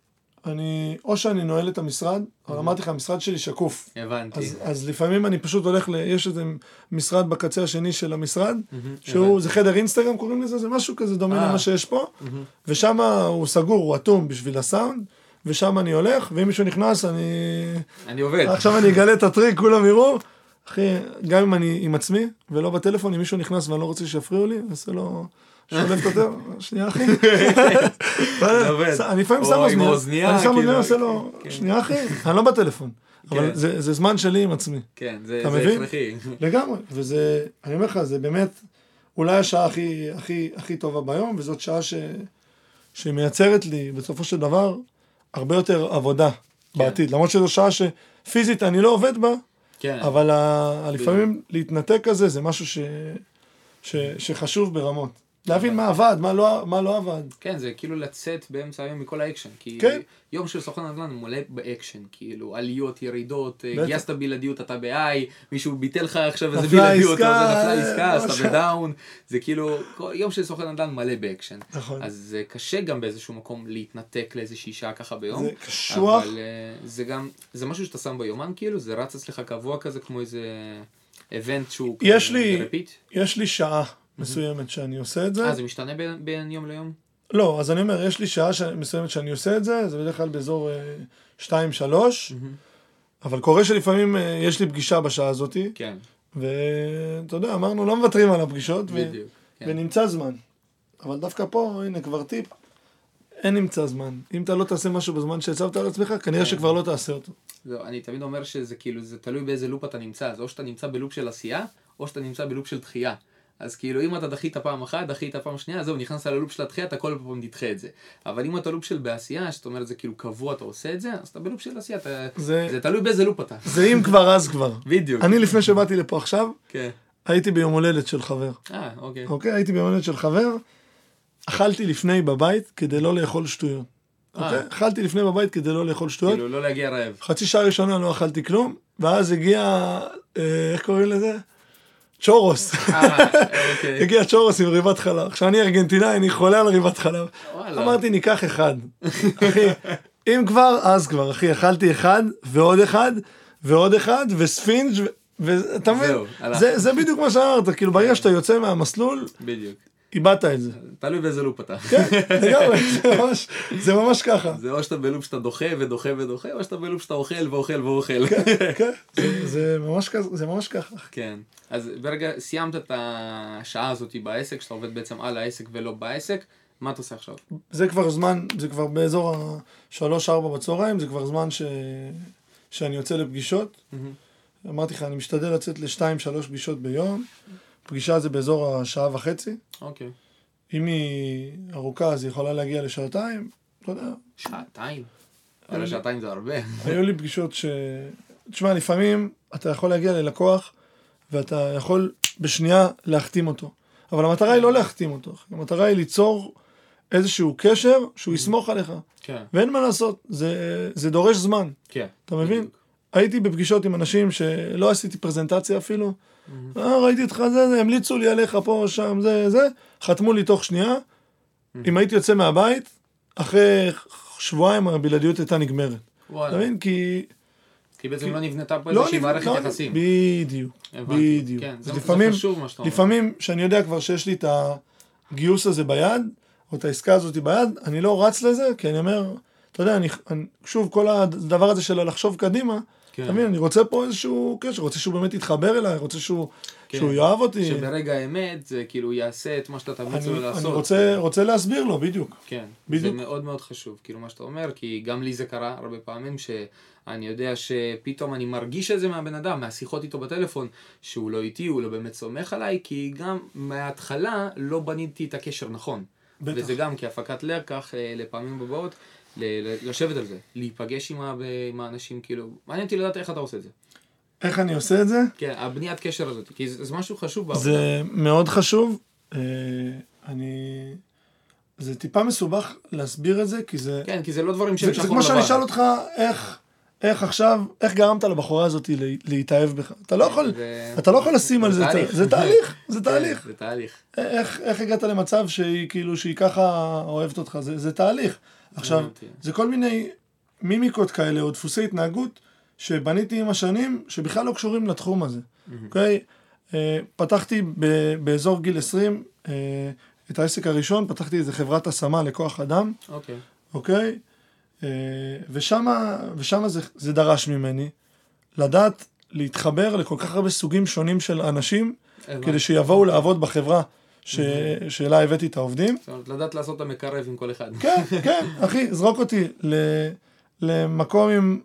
אני, או שאני נועל את המשרד, אבל אמרתי לך, המשרד שלי שקוף. הבנתי. אז, אז לפעמים אני פשוט הולך ל... יש איזה משרד בקצה השני של המשרד, מהמם, שהוא, זה חדר אינסטגרם קוראים לזה, זה משהו כזה דומה אה. למה שיש פה, מהמם. ושם הוא סגור, הוא אטום בשביל הסאונד, ושם אני הולך, ואם מישהו נכנס, אני... אני עובד. עכשיו אני אגלה את הטריק, כולם יראו. אחי, גם אם אני עם עצמי, ולא בטלפון, אם מישהו נכנס ואני לא רוצה שיפריעו לי, אני אעשה לו... שולף את הטלפון, שנייה אחי. אני לפעמים שם האוזנייה, אני שם כאילו, אוזניה, עושה לו, כן. שנייה אחי, אני לא בטלפון. אבל כן. זה זה זמן שלי עם עצמי. כן, זה? הכרחי. לגמרי, וזה, אני אומר לך, זה באמת אולי השעה הכי, טובה ביום, וזאת שעה ש, שמייצרת לי בסופו של דבר הרבה יותר עבודה כן. בעתיד. למרות שזו שעה שפיזית אני לא עובד בה, כן. אבל לפעמים להתנתק כזה זה משהו ש, ש, שחשוב ברמות. להבין מה עבד, מה לא, מה לא עבד. כן, זה כאילו לצאת באמצע היום מכל האקשן. כי כן. יום של סוכן נדל"ן הוא מלא באקשן. כאילו, עליות, ירידות, אה, בטח. גייסת בלעדיות, אתה ב-high, מישהו ביטל לך עכשיו איזה בלעדיות, נפלה אה, עסקה, אז. אתה ב down. זה כאילו, כל- יום של סוכן נדל"ן מלא באקשן. נכון. אז זה קשה גם באיזשהו מקום להתנתק לאיזושהי שעה ככה ביום. זה קשוח. אבל אה, זה גם, זה משהו שאתה שם ביומן כאילו, זה רץ אצלך קבוע כזה כמו איזה event שהוא יש לי-. יש לי שעה מסוימת שאני עושה את זה. אה, זה משתנה בין- בין יום ליום? לא, אז אני אומר, יש לי שעה ש... מסוימת שאני עושה את זה, זה בדרך כלל באזור 2-3, אבל קורה שלפעמים אה, יש לי פגישה בשעה הזאת, כן, ואתה יודע, אמרנו, לא מוותרים על הפגישות, ו... בדיוק. כן. ונמצא זמן. אבל דווקא פה, הנה כבר טיפ, אין נמצא זמן. אם אתה לא תעשה משהו בזמן שהצבת על עצמך, כנראה כן. שכבר לא תעשה אותו. זהו, אני תמיד אומר שזה כאילו, זה תלוי באיזה לופ אתה נמצא, אז או שאתה נמצא בלופ של עשייה, או שאתה נמצא בלופ של דחייה. אז כאילו אם אתה דחית פעם אחת, דחית פעם שנייה, זהו, נכנסת ללופ של הדחייה, אתה כל פעם תדחה את זה. אבל אם אתה לופ של בעשייה, שאתה אומר זה כאילו קבוע, אתה עושה את זה, אז אתה בלופ של עשייה, אתה... זה- זה תלוי באיזה לופ אתה. זה אם כבר, אז כבר. בדיוק. אני לפני שבאתי לפה עכשיו, כן. הייתי ביום הולדת של חבר. אה, אוקיי. אוקיי? הייתי ביום הולדת של חבר, אכלתי לפני בבית כדי לא לאכול שטויות. אה. אוקיי? אכלתי לפני בבית כדי לא לאכול שטויות. כאילו, לא להגיע רעב. חצי שעה ראשונה לא אכלתי כלום, ואז הגיע, אה, איך קוראים לזה? צ'ורוס. אה, אוקיי. הגיע צ'ורוס עם ריבת חלב. עכשיו אני ארגנטינאי, אני חולה על ריבת חלב. אמרתי, ניקח אחד. אחי, אם כבר, אז כבר, אחי, אכלתי אחד, ועוד אחד, ועוד אחד, וספינג' ואתה מבין? זה- זה בדיוק מה שאמרת, כאילו ברגע שאתה יוצא מהמסלול, בדיוק. איבדת את זה. תלוי באיזה לופ אתה. כן, לגמרי, זה ממש- זה ממש ככה. זה או שאתה בלופ שאתה דוחה ודוחה ודוחה, או שאתה בלופ שאתה אוכל ואוכל ואוכל. כן, זה- זה ממש זה ממש ככה. כן. אז ברגע, סיימת את השעה הזאת בעסק, שאתה עובד בעצם על העסק ולא בעסק, מה אתה עושה עכשיו? זה כבר זמן, זה כבר באזור ה-3-4 בצהריים, זה כבר זמן ש... שאני יוצא לפגישות. אמרתי לך, אני משתדל לצאת לשתיים-שלוש פגישות ביום. פגישה זה באזור השעה וחצי. אוקיי. אם היא ארוכה, אז היא יכולה להגיע לשעתיים. אתה יודע, שעתיים? וואלה, שעתיים זה הרבה. היו לי פגישות ש... תשמע, לפעמים אתה יכול להגיע ללקוח, ואתה יכול בשנייה להחתים אותו. אבל המטרה היא לא להחתים אותו. המטרה היא ליצור איזשהו קשר שהוא יסמוך עליך. כן. ואין מה לעשות, זה, זה דורש זמן. כן. אתה מבין? הייתי בפגישות עם אנשים שלא עשיתי פרזנטציה אפילו. אה, ראיתי אותך זה, זה, המליצו לי עליך פה, שם, זה, זה. חתמו לי תוך שנייה. אם הייתי יוצא מהבית, אחרי שבועיים הבלעדיות הייתה נגמרת. אתה וואלה. מבין? כי כי בעצם לא נבנתה פה לא איזושהי מערכת לא- יחסים. בדיוק. בדיוק. כן, זה לפעמים, חשוב מה שאתה אומר. לפעמים, כשאני יודע כבר שיש לי את הגיוס הזה ביד, או את העסקה הזאת ביד, אני לא רץ לזה, כי אני אומר, אתה יודע, אני, אני, שוב, כל הדבר הזה של לחשוב קדימה, כן. אתה מבין, אני רוצה פה איזשהו קשר, רוצה שהוא באמת יתחבר אליי, רוצה שהוא, כן. שהוא יאהב אותי. שברגע האמת זה כאילו יעשה את מה שאתה לו אני, לעשות. אני רוצה, רוצה להסביר לו, בדיוק. כן, בדיוק. זה מאוד מאוד חשוב, כאילו מה שאתה אומר, כי גם לי זה קרה הרבה פעמים שאני יודע שפתאום אני מרגיש את זה מהבן אדם, מהשיחות איתו בטלפון, שהוא לא איתי, הוא לא באמת סומך עליי, כי גם מההתחלה לא בניתי את הקשר נכון. בטח. וזה גם כהפקת לקח אה, לפעמים הבאות, ל- לשבת על זה, להיפגש עם, ה- עם האנשים, כאילו, מעניין אותי לדעת איך אתה עושה את זה. איך אני עושה את זה? כן, הבניית קשר הזאת, כי זה, זה משהו חשוב בעבודה. זה מאוד חשוב. אה, אני... זה טיפה מסובך להסביר את זה, כי זה... כן, כי זה לא דברים זה, שהם זה שחור כמו שאני לבן. אשאל אותך איך, איך עכשיו, איך גרמת לבחורה הזאת לה- להתאהב בך. אתה לא יכול, זה- אתה לא יכול לשים על זה, זה תהליך. זה תהליך, זה כן, תהליך. זה תהליך. איך, איך הגעת למצב שהיא כאילו, שהיא ככה אוהבת אותך, זה, זה תהליך. עכשיו. זה כל מיני מימיקות כאלה, או דפוסי התנהגות, שבניתי עם השנים, שבכלל לא קשורים לתחום הזה, אוקיי? אה, פתחתי ב- באזור גיל 20 אה, את העסק הראשון, פתחתי איזה חברת השמה לכוח אדם, אוקיי. אוקיי? אה, ושמה, ושמה זה, זה דרש ממני לדעת להתחבר לכל כך הרבה סוגים שונים של אנשים, הבנתי. כדי שיבואו לעבוד בחברה ש... שאלה הבאתי את העובדים. זאת אומרת, לדעת לעשות את המקרב עם כל אחד. כן, כן, אחי, זרוק אותי ל... למקום עם...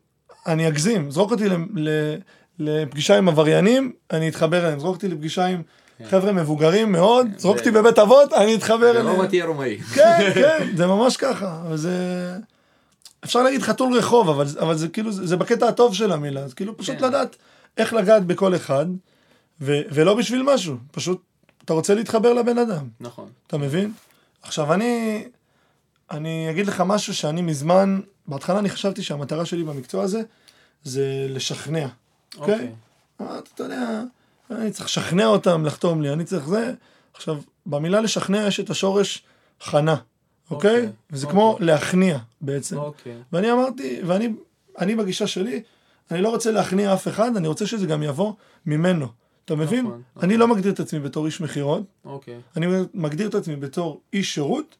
אני אגזים, זרוק אותי ל... ל... לפגישה עם עבריינים, אני אתחבר אליהם. זרוק אותי לפגישה עם חבר'ה מבוגרים מאוד, זרוק אותי בבית אבות, אני אתחבר אליהם. ברומא תהיה רומאי. כן, כן, זה ממש ככה. זה... אפשר להגיד חתול רחוב, אבל, אבל זה כאילו, זה, זה בקטע הטוב של המילה. אז כאילו פשוט כן. לדעת איך לגעת בכל אחד, ו, ולא בשביל משהו. פשוט, אתה רוצה להתחבר לבן אדם. נכון. אתה מבין? עכשיו, אני, אני אגיד לך משהו שאני מזמן, בהתחלה אני חשבתי שהמטרה שלי במקצוע הזה, זה לשכנע. אוקיי? אוקיי. אמרתי, אתה יודע, אני צריך לשכנע אותם לחתום לי, אני צריך זה. עכשיו, במילה לשכנע יש את השורש חנה, אוקיי? אוקיי, וזה אוקיי. כמו להכניע בעצם. אוקיי. ואני אמרתי, ואני אני בגישה שלי, אני לא רוצה להכניע אף אחד, אני רוצה שזה גם יבוא ממנו. אתה מבין? נכון, אני לא מגדיר את עצמי בתור איש מכירות, אוקיי. אני מגדיר את עצמי בתור איש שירות,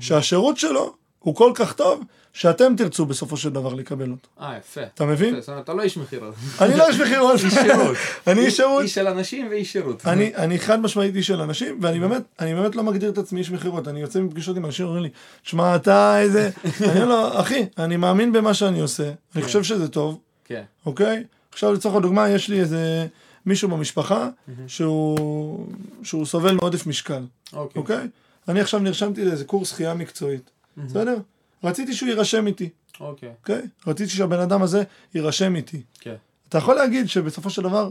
שהשירות שלו הוא כל כך טוב, שאתם תרצו בסופו של דבר לקבל אותו. אה, יפה. אתה מבין? יפה, אתה לא איש מכירות. אני לא איש מכירות. איש שירות. אני איש שירות. איש של אנשים ואיש שירות. אני, אני חד משמעית איש של אנשים, ואני באמת, אני באמת לא מגדיר את עצמי איש מכירות. אני יוצא מפגישות עם אנשים אומרים לי, שמע, אתה איזה... אני אומר לו, אחי, אני מאמין במה שאני עושה, אני חושב שזה טוב, כן. אוקיי? עכשיו לצורך הדוגמה, יש לי איזה מישהו במשפחה שהוא, שהוא סובל מעודף משקל, אוקיי. אוקיי? אני עכשיו נרשמתי לאיזה קורס שחייה מקצועית, בסדר? רציתי שהוא יירשם איתי, אוקיי. אוקיי? רציתי שהבן אדם הזה יירשם איתי. כן. אתה יכול להגיד שבסופו של דבר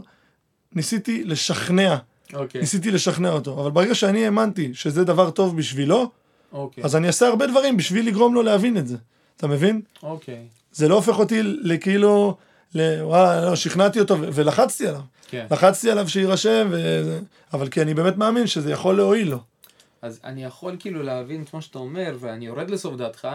ניסיתי לשכנע, אוקיי. ניסיתי לשכנע אותו, אבל ברגע שאני האמנתי שזה דבר טוב בשבילו, אוקיי. אז אני אעשה הרבה דברים בשביל לגרום לו להבין את זה. אתה מבין? אוקיי. זה לא הופך אותי לכאילו, וואלה, לא, שכנעתי אותו ולחצתי עליו. כן. לחצתי עליו שיירשם, וזה- אבל כי אני באמת מאמין שזה יכול להועיל לו. אז אני יכול כאילו להבין את מה שאתה אומר, ואני יורד לסוף דעתך.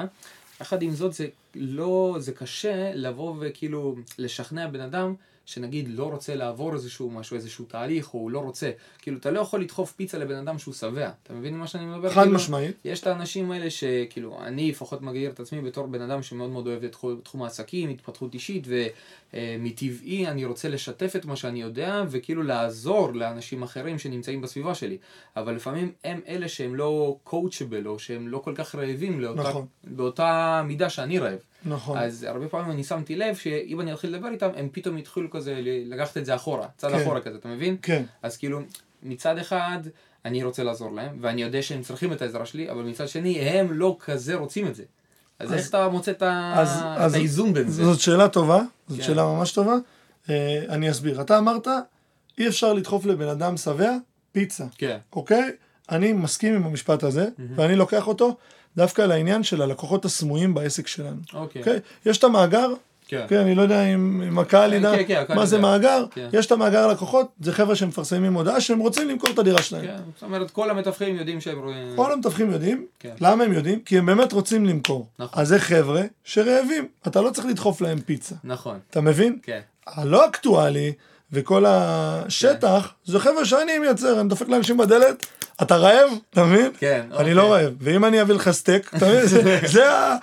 יחד עם זאת, זה לא, זה קשה לבוא וכאילו לשכנע בן אדם שנגיד לא רוצה לעבור איזשהו משהו, איזשהו תהליך, או הוא לא רוצה. כאילו, אתה לא יכול לדחוף פיצה לבן אדם שהוא שבע. אתה מבין מה שאני מדבר? חד כאילו, משמעית. יש את האנשים האלה שכאילו, אני לפחות מגדיר את עצמי בתור בן אדם שמאוד מאוד אוהב את תחום, תחום העסקים, התפתחות אישית, ומטבעי אני רוצה לשתף את מה שאני יודע, וכאילו לעזור לאנשים אחרים שנמצאים בסביבה שלי. אבל לפעמים הם אלה שהם לא coachable, או שהם לא כל כך רעבים לאותה, נכון. באותה מידה שאני רעב. נכון. אז הרבה פעמים אני שמתי לב שאם אני אתחיל לדבר איתם, הם פתאום יתחילו כזה לקחת את זה אחורה, צד כן. אחורה כזה, אתה מבין? כן. אז כאילו, מצד אחד, אני רוצה לעזור להם, ואני יודע שהם צריכים את העזרה שלי, אבל מצד שני, הם לא כזה רוצים את זה. אז, אז- איך אתה מוצא את. אז- את אז- האיזון בין זה? זאת שאלה טובה, זאת כן. שאלה ממש טובה. אה, אני אסביר. אתה אמרת, אי אפשר לדחוף לבן אדם שבע פיצה. כן, אוקיי? אני מסכים עם המשפט הזה, ואני לוקח אותו דווקא לעניין של הלקוחות הסמויים בעסק שלנו. אוקיי. אוקיי? יש את המאגר כן. כן, אני לא יודע אם אם הקהל כן, ידע כן, כן, מה זה. מאגר. כן. יש את המאגר לקוחות, זה חבר'ה שמפרסמים הודעה שהם רוצים למכור את הדירה שלהם. כן, זאת אומרת, כל המתווכים יודעים שהם רואים... כל המתווכים יודעים, כן. למה הם יודעים? כי הם באמת רוצים למכור. נכון. אז זה חבר'ה שרעבים, אתה לא צריך לדחוף להם פיצה. נכון, אתה מבין? כן. הלא אקטואלי וכל השטח, זה חבר'ה שאני מייצר, אני דופק לאנשים בדלת, אתה רעב? אתה מבין? כן, אני אוקיי. לא רעב. ואם אני אביא לך סטייק, אתה מבין? זה-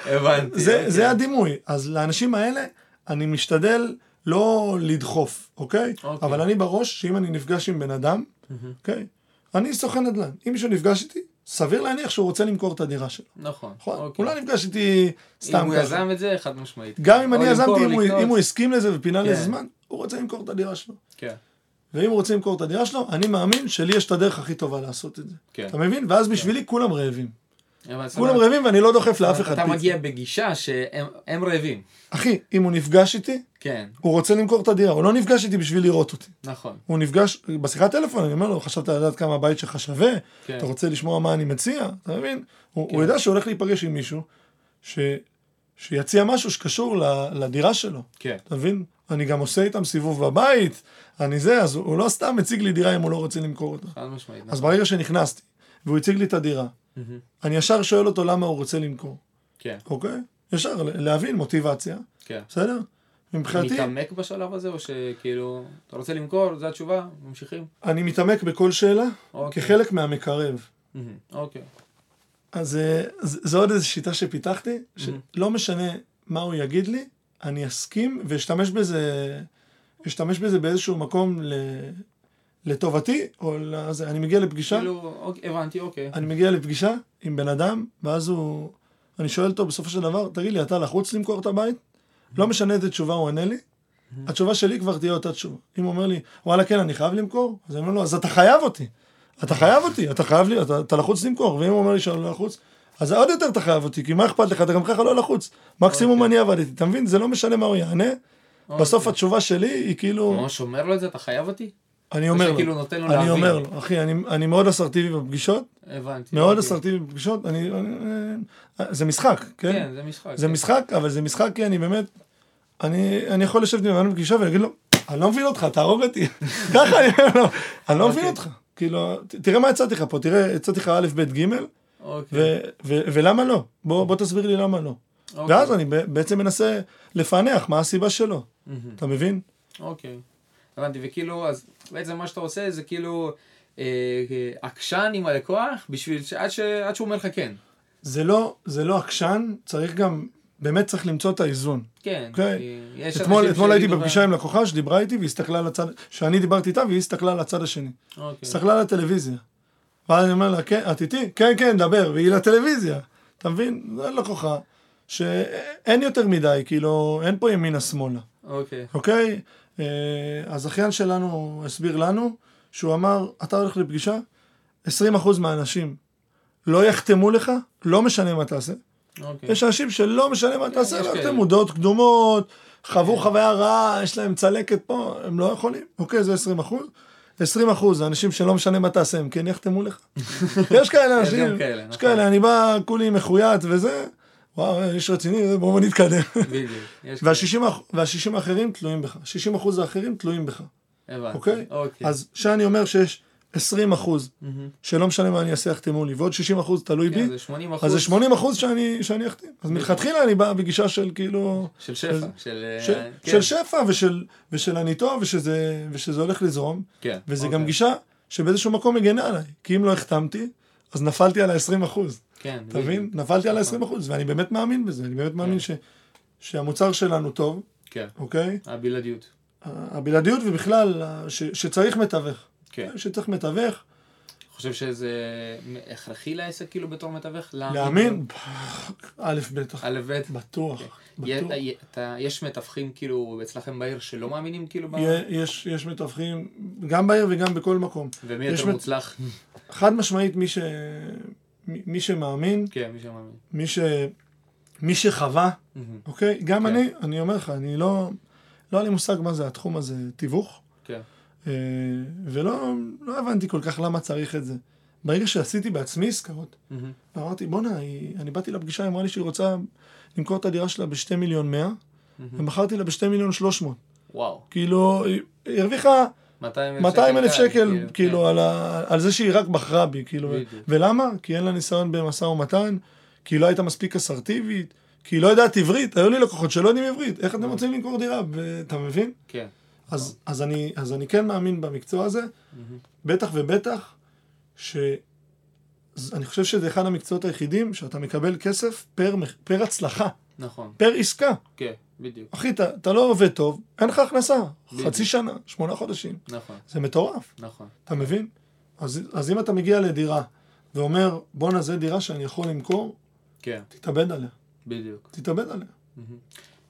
אוקיי. הדימוי. אז לאנשים האלה, אני משתדל לא לדחוף, אוקיי? אוקיי. אבל אני בראש, שאם אני נפגש עם בן אדם, אוקיי? אני סוכן נדל"ן. אם מישהו נפגש איתי, סביר להניח שהוא רוצה למכור את הדירה שלו. נכון. נכון? אוקיי. הוא לא נפגש איתי סתם אם הוא ככה. יזם את זה, חד משמעית. גם אם או אני יזמתי, הוא-. אם הוא הסכים לזה ופינה לזה כן. זמן, הוא רוצה למכור את הדירה שלו. כן, ואם הוא רוצה למכור את הדירה שלו, אני מאמין שלי יש את הדרך הכי טובה לעשות את זה. כן. אתה מבין? ואז בשבילי כולם רעבים. כולם רעבים ואני לא דוחף לאף אחד אתה. מגיע בגישה שהם הם רעבים. אחי, אם הוא נפגש איתי, כן, הוא רוצה למכור את הדירה, הוא לא נפגש איתי בשביל לראות אותי. נכון. הוא נפגש, בשיחת טלפון, אני אומר לו, חשבת לדעת כמה הבית שלך שווה? כן. אתה רוצה לשמוע מה אני מציע? אתה מבין? הוא, הוא יודע שהוא הולך להיפגש עם מישהו ש, שיציע משהו שקשור לדירה שלו. כן. אתה מבין? אני גם עושה איתם סיבוב בבית, אני זה, אז הוא, לא סתם מציג לי דירה אם הוא לא רוצה למכור אותה. חד משמעית. אז ברגע שנכנסתי, והוא הציג לי את הדירה. אני ישר שואל אותו למה הוא רוצה למכור, כן, אוקיי? ישר, להבין מוטיבציה, כן. בסדר? מבחינתי, מתעמק בשלב הזה, או שכאילו, אתה רוצה למכור, זו התשובה, ממשיכים? אני מתעמק בכל שאלה אוקיי. כחלק מהמקרב. אוקיי. אז אה, זו עוד איזו שיטה שפיתחתי, שלא משנה מה הוא יגיד לי, אני אסכים ואשתמש בזה, אשתמש בזה באיזשהו מקום ל... לטובתי, או לזה. אני מגיע לפגישה, כאילו, אוקיי, הבנתי, אוקיי. אני מגיע לפגישה עם בן אדם, ואז הוא, אני שואל אותו בסופו של דבר, תגיד לי, אתה לחוץ למכור את הבית? לא משנה איזה תשובה הוא עונה לי, התשובה שלי כבר תהיה אותה תשובה. אם הוא אומר לי, וואלה כן, אני חייב למכור, אז אני אומר לו, אז אתה חייב אותי. אתה חייב אותי, אתה חייב לי, אתה, אתה לחוץ למכור, ואם הוא אומר לי שאני לא לחוץ, אז עוד יותר אתה חייב אותי, כי מה אכפת לך, אתה גם ככה לא לחוץ. מקסימום אוקיי. אני עבדתי, אתה מבין? זה לא משנה מה הוא יענה, בסוף התשובה שלי היא כאילו, ממש אומר לו את זה, אתה חייב אותי? אני אומר לו, שכאילו נותן לו אני להבין. אומר לו, אחי, אני, אני מאוד אסרטיבי בפגישות, הבנתי. מאוד אוקיי. אסרטיבי בפגישות, אני, אני, אה, זה משחק, כן? כן, זה משחק. זה כן. משחק, אבל זה משחק כי אני באמת, אני, אני יכול לשבת עם אדם בפגישה ולהגיד לו, אני לא מבין אותך, תהרוג אותי. ככה אני אומר לו, אני לא מבין אוקיי. אותך. כאילו, תראה מה הצעתי לך פה, תראה, הצעתי לך א', ב', ג', אוקיי. ו- ו- ולמה לא? בוא בוא תסביר לי למה לא. אוקיי. ואז אני בעצם מנסה לפענח מה הסיבה שלו, מהמם. אתה מבין? אוקיי. הבנתי, וכאילו, אז בעצם מה שאתה עושה זה כאילו אה, אה, עקשן עם הלקוח, בשביל שעד ש- עד שהוא אומר לך כן. זה לא, זה לא עקשן, צריך גם, באמת צריך למצוא את האיזון. כן. אוקיי. כי יש אתמול, אתמול הייתי לך- בפגישה עם לקוחה שדיברה איתי והיא הסתכלה על הצד, שאני דיברתי איתה והיא הסתכלה על הצד השני. אוקיי. הסתכלה על הטלוויזיה. ואז אני אומר לה, כן, את איתי? כן, כן, דבר, והיא לטלוויזיה. אתה מבין? זו לקוחה שאין יותר מדי, כאילו, אין פה ימינה שמאלה, אוקיי. אוקיי? אה, הזכיין שלנו הסביר לנו, שהוא אמר, אתה הולך לפגישה, 20% מהאנשים לא יחתמו לך, לא משנה מה תעשה. אוקיי. יש אנשים שלא משנה מה תעשה, יש לא. יחתמו, דעות קדומות, חוו חוויה רעה, יש להם צלקת פה, הם לא יכולים. אוקיי, זה 20 אחוז. 20 אחוז, אנשים שלא משנה מה תעשה, הם כן יחתמו לך. יש כאלה אנשים, יש נכון. כאלה, אני בא כולי מחויט וזה, וואו, איש רציני, בואו נתקדם. בדיוק. והשישים האח- והשישים האחרים תלויים בך. 60 אחוז האחרים תלויים בך, הבנתי. אוקיי? אוקיי. אז כשאני אומר שיש 20 אחוז, מהמם. שלא משנה מה אני אעשה, יחתמו לי, ועוד 60 אחוז תלוי בי, כן, זה 80 אחוז. אז זה 80 אחוז שאני, שאני אחתים. אז מלכתחילה אני בא בגישה של כאילו... של שפע. של... אה, ש, כן. של שפע ושל, ושל אני טוב ושזה, ושזה הולך לזרום. כן. וזה אוקיי. גם גישה שבאיזשהו מקום מגנה עליי. כי אם לא החתמתי, אז נפלתי על ה-20 אחוז. כן. אתה. מבין? נפלתי על ה-20 אחוז, ואני באמת מאמין בזה. אני באמת מאמין ש, שהמוצר שלנו טוב, כן. אוקיי? הבלעדיות. הבלעדיות ובכלל, ש, שצריך מתווך. כן. שצריך מתווך. חושב שזה הכרחי לעסק כאילו בתור מתווך? להאמין, א', בטח. א', ב'. בטוח. אתה- יש מתווכים כאילו אצלכם בעיר שלא מאמינים כאילו יש, יש מתווכים, גם בעיר וגם בכל מקום. ומי יותר מוצלח? חד משמעית, מי, ש... מי מי שמאמין, כן, מי שמאמין. מי, ש... מי שחווה. אוקיי? גם כן. אני, אני אומר לך, אני לא... לא היה לי מושג מה זה התחום הזה, תיווך, כן. אה, ולא לא הבנתי כל כך למה צריך את זה. ברגע שעשיתי בעצמי עסקאות, מהמם. אמרתי, בואנה, אני באתי לפגישה, היא אמרה לי שהיא רוצה למכור את הדירה שלה בשתי מיליון מאה, ומכרתי לה בשתי מיליון שלוש מאות. וואו. כאילו, היא הרוויחה 200 200 אלף קל, שקל, כן. כאילו, על, ה, על זה שהיא רק בחרה בי, כאילו. בדיוק. ולמה? כי אין לה ניסיון במשא ומתן, כי היא לא הייתה מספיק אסרטיבית, כי היא לא יודעת עברית. היו לי לקוחות שלא יודעים עברית, איך אתם רוצים למכור דירה? ואתה מבין? כן. אז, אז, אני, אז אני כן מאמין במקצוע הזה, בטח ובטח, שאני חושב שזה אחד המקצועות היחידים שאתה מקבל כסף פר, פר הצלחה, נכון. פר עסקה. כן, בדיוק. אחי, אתה, אתה לא עובד טוב, אין לך הכנסה. בדיוק. חצי שנה, שמונה חודשים. נכון. זה מטורף, נכון. אתה מבין? אז, אז אם אתה מגיע לדירה ואומר, בואנה, זו דירה שאני יכול למכור, כן, תתאבד עליה. בדיוק. תתאבד עליה.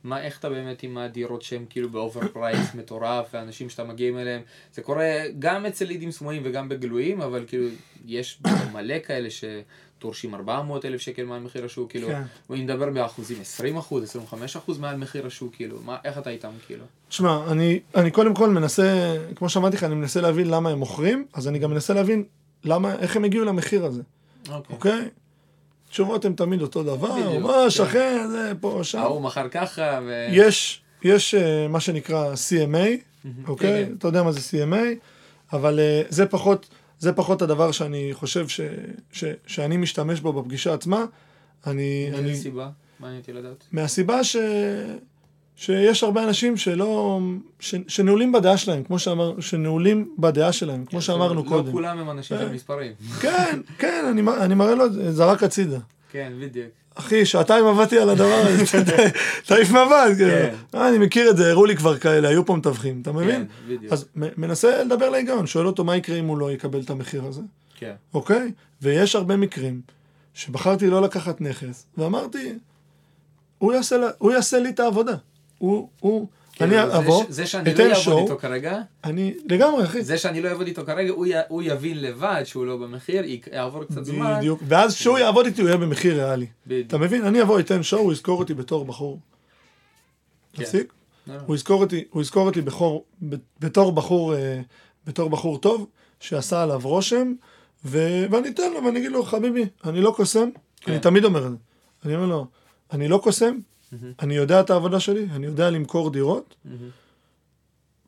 מה, איך אתה באמת עם הדירות שהן כאילו ב-overprice מטורף, ואנשים שאתה מגיעים אליהם, זה קורה גם אצל לידים סמויים וגם בגלויים, אבל כאילו, יש מלא כאלה שדורשים 400 אלף שקל מעל מחיר השוק, כאילו, כן. אני מדבר באחוזים, 20 אחוז, 25 אחוז מעל מחיר השוק, כאילו, מה, איך אתה איתם, כאילו? תשמע, אני, אני קודם כל מנסה, כמו שאמרתי לך, אני מנסה להבין למה הם מוכרים, אז אני גם מנסה להבין למה, איך הם הגיעו למחיר הזה, אוקיי. אוקיי? תשובות הן תמיד אותו דבר, בדיוק, מה, כן. שכן, זה, פה, שם. ההוא מכר ככה, ו... יש, יש אה, מה שנקרא CMA, אוקיי? כן. אתה יודע מה זה CMA, אבל אה, זה פחות, זה פחות הדבר שאני חושב ש, ש, שאני משתמש בו בפגישה עצמה. אני, אני, מאיזה סיבה? מעניין אותי לדעת. מהסיבה ש... שיש הרבה אנשים שלא... ש... שנעולים בדעה שלהם, כמו שאמר... שנעולים בדעה שלהם, כמו שאמרנו לא קודם. כולם הם אנשים של כן. מספרים. כן, כן, אני, אני מראה לו, זרק הצידה. כן, בדיוק. אחי, שעתיים עבדתי על הדבר הזה, תעיף מבט, כאילו. אה, אני מכיר את זה, הראו לי כבר כאלה, היו פה מתווכים, אתה מבין? כן, בדיוק. אז מנסה לדבר להיגיון, שואל אותו מה יקרה אם הוא לא יקבל את המחיר הזה, כן. אוקיי? ויש הרבה מקרים שבחרתי לא לקחת נכס, ואמרתי, הוא יעשה לי את העבודה. הוא, הוא, אני כאילו, זה אבוא, זה שאני לא אעבוד איתו כרגע, אני, לגמרי, אחי. זה שאני לא אעבוד איתו כרגע, הוא י- הוא יבין לבד שהוא לא במחיר, יעבור קצת זמן. בדיוק, ואז כשהוא יעבוד איתי הוא יהיה במחיר ריאלי. בדיוק. אתה מבין? אני אבוא, אתן שואו, הוא יזכור אותי בתור בחור. כן. תפסיק? לא. הוא יזכור אותי, בתור בחור, אה, בתור בחור טוב, שעשה עליו רושם, ו, ואני אתן לו ואני אגיד לו, חביבי, אני לא קוסם, כן. אני תמיד אומר את זה. אני אומר לו, אני לא קוסם, אני יודע את העבודה שלי, אני יודע למכור דירות.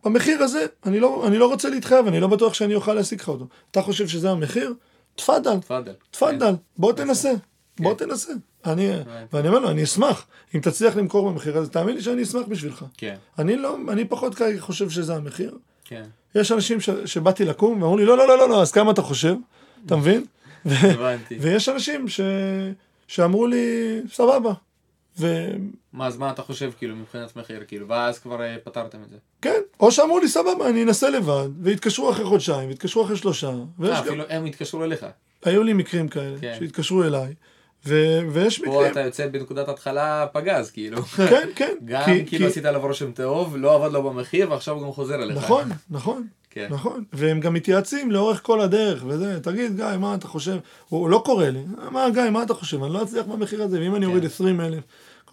במחיר הזה, אני לא, אני לא רוצה להתחייב, אני לא בטוח שאני אוכל להשיג לך אותו. אתה חושב שזה המחיר? תפאדל, תפאדל. תפאדל, בוא תנסה, בוא כן. תנסה. אני, ואני אומר לו, אני אשמח, אם תצליח למכור במחיר הזה, תאמין לי שאני אשמח בשבילך. כן, אני לא, אני פחות כרגע חושב שזה המחיר. כן. יש אנשים ש, שבאתי לקום ואמרו לי, לא, לא, לא, לא, לא, אז כמה אתה חושב? אתה מבין? הבנתי. ויש אנשים ש, שאמרו לי, סבבה. וכן, מה, אז מה אתה חושב, כאילו, מבחינת מחיר, כאילו, ואז כבר אה, פתרתם את זה. כן, או שאמרו לי, סבבה, אני אנסה לבד, והתקשרו אחרי חודשיים, והתקשרו אחרי שלושה, אה, גם, אפילו הם התקשרו אליך. היו לי מקרים כאלה, כן. שהתקשרו אליי, ו, ויש פה מקרים, אתה יוצא בנקודת התחלה פגז, כאילו. כן, כן, גם כי- כאילו כי- עשית עליו רושם טוב, לא עבד לו במחיר, ועכשיו הוא גם חוזר אליך. נכון, נכון. כן. נכון, והם גם מתייעצים לאורך כל הדרך, וזה, תגיד, גיא, מה אתה חושב? הוא לא קורא לי, מה, גיא, מה אתה חושב? אני לא אצליח במחיר הזה, ואם אני אוריד 20 אלף,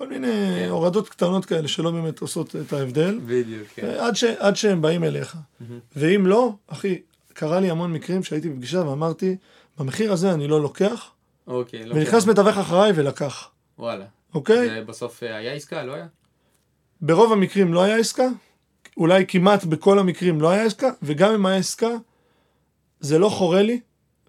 כל מיני כן. הורדות קטנות כאלה שלא באמת עושות את ההבדל, בדיוק, כן. עד, ש, עד שהם באים אליך. ואם לא, אחי, קרה לי המון מקרים שהייתי בפגישה ואמרתי, במחיר הזה אני לא לוקח, אוקיי, לא ונכנס כן. מתווך אחריי ולקח, וואלה. אוקיי? זה בסוף אה, היה עסקה, לא היה? ברוב המקרים לא היה עסקה, אולי כמעט בכל המקרים לא היה עסקה, וגם אם היה עסקה, זה לא חורה לי,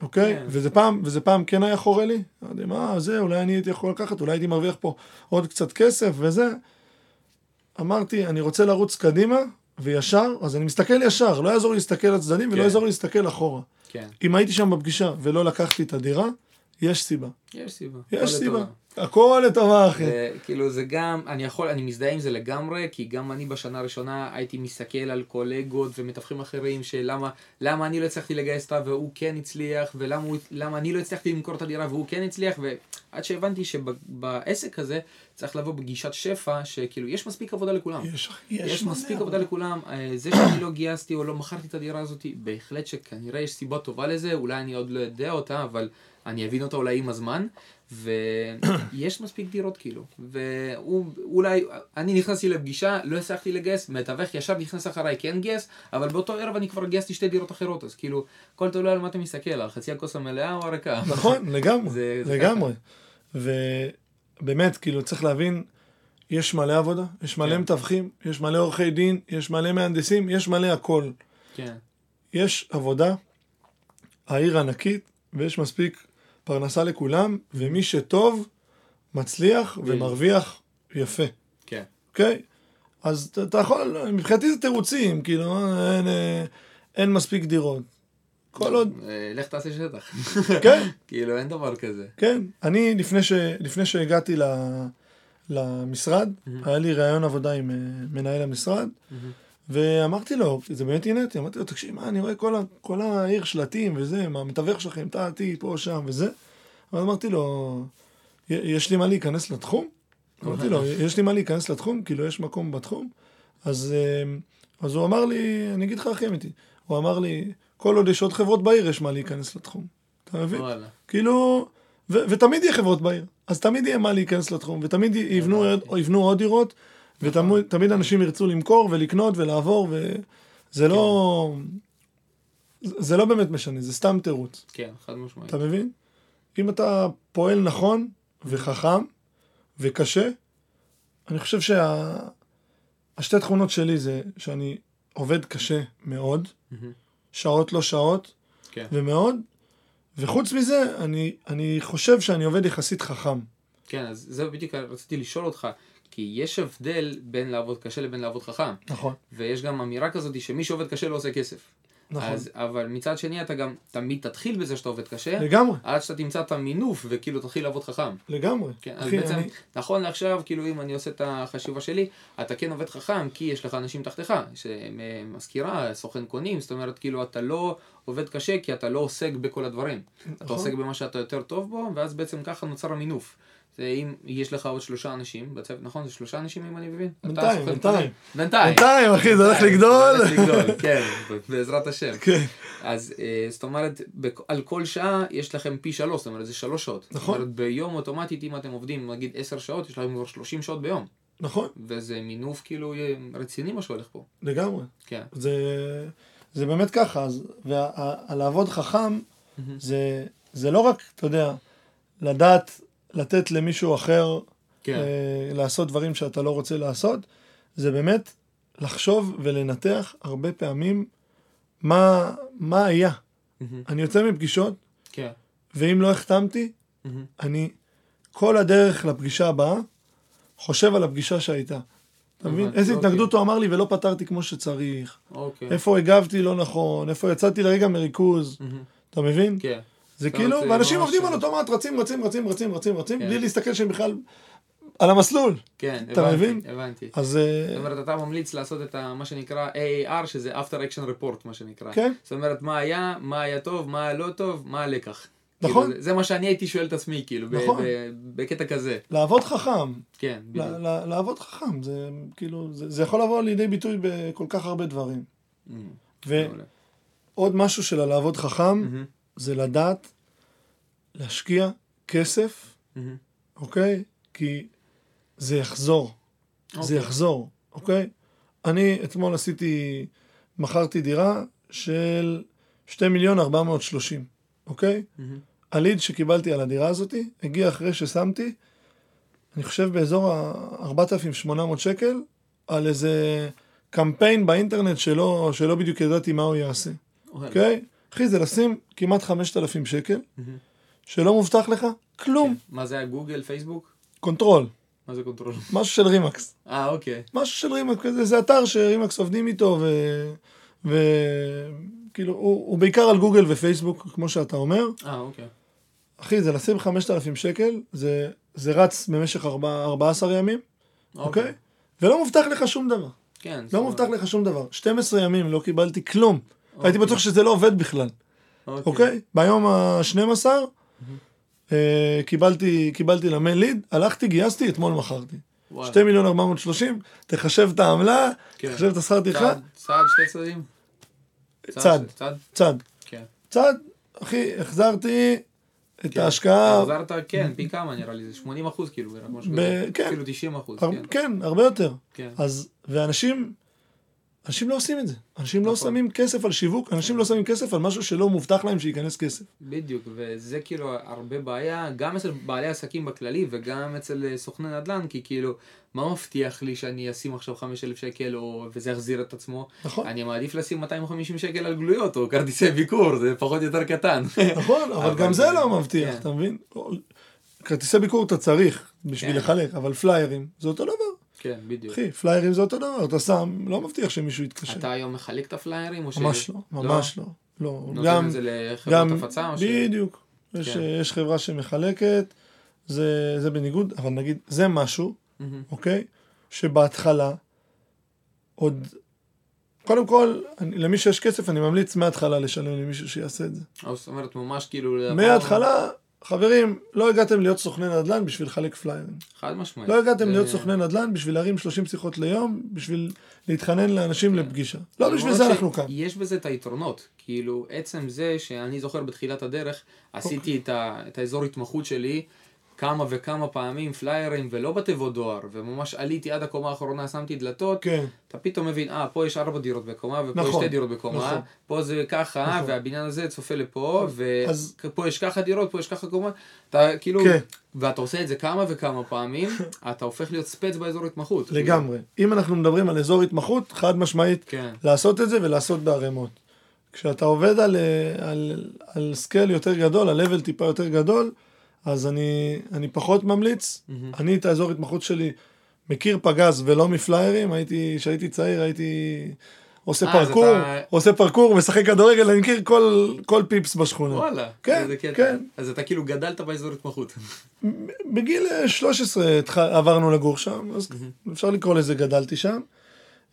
אוקיי? כן. וזה פעם, וזה פעם כן היה חורה לי, אמרתי, מה זה, אולי אני הייתי יכול לקחת, אולי הייתי מרוויח פה עוד קצת כסף וזה. אמרתי, אני רוצה לרוץ קדימה וישר, אז אני מסתכל ישר, לא יעזור לי להסתכל לצדדים ולא כן. יעזור לי להסתכל אחורה. כן. אם הייתי שם בפגישה ולא לקחתי את הדירה, יש סיבה. יש סיבה. יש סיבה. הכל לטובה, אחי. כאילו זה גם, אני יכול, אני מזדהה עם זה לגמרי, כי גם אני בשנה הראשונה הייתי מסתכל על קולגות ומתווכים אחרים, שלמה למה אני לא הצלחתי לגייס אותה והוא כן הצליח, ולמה הוא, אני לא הצלחתי למכור את הדירה והוא כן הצליח, ועד שהבנתי שבעסק הזה צריך לבוא בגישת שפע, שכאילו יש מספיק עבודה לכולם. יש, יש מלא מספיק עבודה לכולם, אה, זה שאני לא גייסתי או לא מכרתי את הדירה הזאת, בהחלט שכנראה יש סיבה טובה לזה, אולי אני עוד לא יודע אותה, אבל אני אבין אותה אולי עם הזמן, ויש מספיק דירות כאילו, ואולי, אני נכנסתי לפגישה, לא הצלחתי לגייס, מתווך ישר נכנס אחריי, כן גייס, אבל באותו ערב אני כבר גייסתי שתי דירות אחרות, אז כאילו, הכל תלוי על מה אתה מסתכל, על חצי הכוס המלאה או הריקה. נכון, לגמרי, זה- זה לגמרי. ובאמת, כאילו, צריך להבין, יש מלא עבודה, יש מלא כן. מתווכים, יש מלא עורכי דין, יש מלא מהנדסים, יש מלא הכל. כן. יש עבודה, העיר ענקית, ויש מספיק פרנסה לכולם, ומי שטוב, מצליח ומרוויח יפה, כן. אוקיי? אז אתה- יכול, מבחינתי זה תירוצים, כאילו, אין, אה, אין מספיק דירות. כל עוד, אה, לך תעשה שטח. כן, כאילו, אין דבר כזה. כן. אני, לפני, ש, לפני שהגעתי ל, למשרד, היה לי ראיון עבודה עם אה, מנהל המשרד, ואמרתי לו, זה באמת עניין אותי, אמרתי לו, תקשיב, מה, אני רואה כל, ה- כל העיר שלטים וזה, מה, המתווך שלכם, טעתי, פה, שם וזה. אבל אמרתי לו, "י- יש לי מה להיכנס לתחום? אמרתי לו, יש לי מה להיכנס לתחום? כאילו, יש מקום בתחום? אז, אה, אז הוא אמר לי, אני אגיד לך הכי אמיתי, הוא אמר לי, כל עוד יש עוד חברות בעיר, יש מה להיכנס לתחום. אתה מבין? וואלה. כאילו, ו- ותמיד יהיה חברות בעיר, אז תמיד יהיה מה להיכנס לתחום, ותמיד יבנו, יבנו עוד דירות, ותמיד אנשים ירצו למכור ולקנות ולעבור, וזה לא... זה לא באמת משנה, זה סתם תירוץ, כן, חד משמעית. אתה מבין? אם אתה פועל נכון וחכם וקשה, אני חושב שהשתי תכונות שלי זה שאני עובד קשה מאוד. שעות לא שעות, כן. ומאוד, וחוץ מזה, אני, אני חושב שאני עובד יחסית חכם. כן, אז זה בדיוק רציתי לשאול אותך, כי יש הבדל בין לעבוד קשה לבין לעבוד חכם. נכון. ויש גם אמירה כזאת שמי שעובד קשה לא עושה כסף. נכון. אז, אבל מצד שני אתה גם תמיד תתחיל בזה שאתה עובד קשה, לגמרי, עד שאתה תמצא את המינוף וכאילו תתחיל לעבוד חכם. לגמרי. כן, אז בעצם, אני- נכון לעכשיו, כאילו אם אני עושה את החשיבה שלי, אתה כן עובד חכם, כי יש לך אנשים תחתיך, שמזכירה, סוכן קונים, זאת אומרת, כאילו אתה לא עובד קשה, כי אתה לא עוסק בכל הדברים. אתה נכון. עוסק במה שאתה יותר טוב בו, ואז בעצם ככה נוצר המינוף. זה אם יש לך עוד שלושה אנשים בצוות, נכון? זה שלושה אנשים אם אני מבין? בינתיים, בינתיים. בינתיים. בינתיים, אחי, זה הולך זה לגדול. הולך לגדול, כן, בעזרת השם. כן, אז אה, זאת אומרת, על כל שעה יש לכם פי שלוש, זאת אומרת, זה שלוש שעות. נכון. זאת אומרת, ביום אוטומטית, אם אתם עובדים, נגיד עשר שעות, יש לכם כבר שלושים שעות ביום. נכון, וזה מינוף כאילו רציני מה שהולך פה. לגמרי. כן. זה, זה באמת ככה, אז, והלעבוד חכם, זה, זה לא רק, אתה יודע, לדעת לתת למישהו אחר כן. אה, לעשות דברים שאתה לא רוצה לעשות, זה באמת לחשוב ולנתח הרבה פעמים מה, מה היה. מהמם. אני יוצא מפגישות, כן. ואם לא החתמתי, מהמם. אני כל הדרך לפגישה הבאה חושב על הפגישה שהייתה. אתה מבין? איזה אוקיי. התנגדות הוא אמר לי ולא פתרתי כמו שצריך. אוקיי. איפה הגבתי לא נכון, איפה יצאתי לרגע מריכוז. מהמם. אתה מבין? כן. זה כאילו, ואנשים עובדים על אוטומט, רצים, רצים, רצים, רצים, רצים, רצים, כן. בלי להסתכל שהם בכלל על המסלול. כן, אתה הבנתי, מבין? הבנתי. אז אה, זאת אומרת, אתה ממליץ לעשות את ה- מה שנקרא AAR, שזה After Action Report, מה שנקרא. כן. זאת אומרת, מה היה, מה היה טוב, מה היה לא טוב, מה הלקח. נכון. כאילו, זה, מה שאני הייתי שואל את עצמי, כאילו, נכון. בקטע כזה. לעבוד חכם, כן, בדיוק. לעבוד חכם, זה כאילו, זה זה יכול לבוא לידי ביטוי בכל כך הרבה דברים. מהמם. ועוד. משהו של הלעבוד חכם, מהמם. זה לדעת להשקיע כסף. אוקיי? כי זה יחזור. זה אוקיי. יחזור, אוקיי? אני אתמול עשיתי, מכרתי דירה של 2 מיליון 430, אוקיי? הליד שקיבלתי על הדירה הזאתי, הגיע אחרי ששמתי, אני חושב באזור ה-4,800 שקל, על איזה קמפיין באינטרנט שלא, שלא בדיוק ידעתי מה הוא יעשה. אוקיי? אחי, זה לשים כמעט 5,000 שקל. שלא מובטח לך כלום, כן. מה זה היה גוגל, פייסבוק? control, מה זה control? משהו של רימקס. אה, אוקיי. משהו של רימקס, זה אתר שרימקס עובדים איתו, וכאילו, הוא, הוא בעיקר על גוגל ופייסבוק, כמו שאתה אומר. אה, אוקיי. אחי, זה לשים 5,000 שקל, זה, זה רץ במשך 4, 14 ימים, אוקיי? ולא מובטח לך שום דבר. כן. לא מובטח לך שום דבר. 12 ימים לא קיבלתי כלום. הייתי אוקיי. בטוח שזה לא עובד בכלל, אוקיי? ביום ה-12 אה, קיבלתי, קיבלתי למייל ליד, הלכתי, גייסתי, אתמול מכרתי. וואלה. 2 מיליון 430, תחשב את העמלה, כן. תחשב את השכר טרחה, צעד, צעד, שתי צדדים? צד, צד? צד. כן. צד, אחי, החזרתי את כן. ההשקעה, החזרת, כן, פי כמה נראה לי, זה 80 אחוז כאילו, ב-. כן. אפילו 90 אחוז, הר- כן. כן, הרבה יותר. כן. אז, ואנשים אנשים לא עושים את זה. אנשים לא נכון. שמים כסף על שיווק, אנשים לא שמים כסף על משהו שלא מובטח להם שייכנס כסף. בדיוק, וזה כאילו הרבה בעיה, גם אצל בעלי עסקים בכללי וגם אצל אה, סוכני נדל"ן, כי כאילו, מה מבטיח לי שאני אשים עכשיו 5,000 שקל או, וזה יחזיר את עצמו? נכון, אני מעדיף לשים 250 שקל על גלויות או כרטיסי ביקור, זה פחות יותר קטן. נכון, אבל אבל גם זה זה- לא מבטיח, כן. אתה מבין? כרטיסי ביקור אתה צריך בשביל כן. לחלק, אבל פליירים זה אותו דבר. כן, בדיוק. אחי, פליירים זה אותו דבר, אתה שם, לא מבטיח שמישהו יתקשר. אתה היום מחלק את הפליירים ש... ממש לא, ממש לא. לא, נותן גם, את זה לחברות גם, הפצה או ש... בדיוק. יש, כן. יש חברה שמחלקת, זה, זה בניגוד, אבל נגיד, זה משהו, מהמם. אוקיי? שבהתחלה, עוד, קודם כל, אני, למי שיש כסף, אני ממליץ מההתחלה לשלם למישהו שיעשה את זה. זאת אומרת, ממש כאילו... מההתחלה, חברים, לא הגעתם להיות סוכני נדל"ן בשביל לחלק פליירים. חד משמעית. לא הגעתם להיות סוכני נדל"ן בשביל להרים 30 שיחות ליום, בשביל להתחנן לאנשים לפגישה. לא בשביל זה אנחנו כאן. יש בזה את היתרונות. כאילו, עצם זה שאני זוכר בתחילת הדרך, עשיתי אוקיי. ה, את האזור התמחות שלי כמה וכמה פעמים, פליירים ולא בתיבות דואר, וממש עליתי עד הקומה האחרונה, שמתי דלתות, כן, אתה פתאום מבין, אה, פה יש ארבע דירות בקומה, ופה יש נכון, שתי דירות בקומה, נכון. פה זה ככה, נכון. והבניין הזה צופה לפה, אז- ופה יש ככה דירות, פה יש ככה קומה, אתה כאילו, כן. ואתה עושה את זה כמה וכמה פעמים, אתה הופך להיות ספץ באזור התמחות. כאילו. לגמרי. אם אנחנו מדברים על אזור התמחות, חד משמעית, כן, לעשות את זה ולעשות בערימות. כשאתה עובד על, אה, על, על scale יותר גדול, על level טיפה יותר גדול, אז אני, אני פחות ממליץ. מהמם. אני את האזור התמחות שלי מכיר פגז ולא מפליירים, הייתי, כשהייתי צעיר הייתי עושה אה, אז פרקור, אתה- עושה פרקור, משחק כדורגל, אני מכיר כל, כל פיפס בשכונה. וואלה, כן, איזה קטע. כן. אז אתה כאילו גדלת באזור התמחות. בגיל אה, 13 התח- עברנו לגור שם, אז אפשר לקרוא לזה גדלתי שם.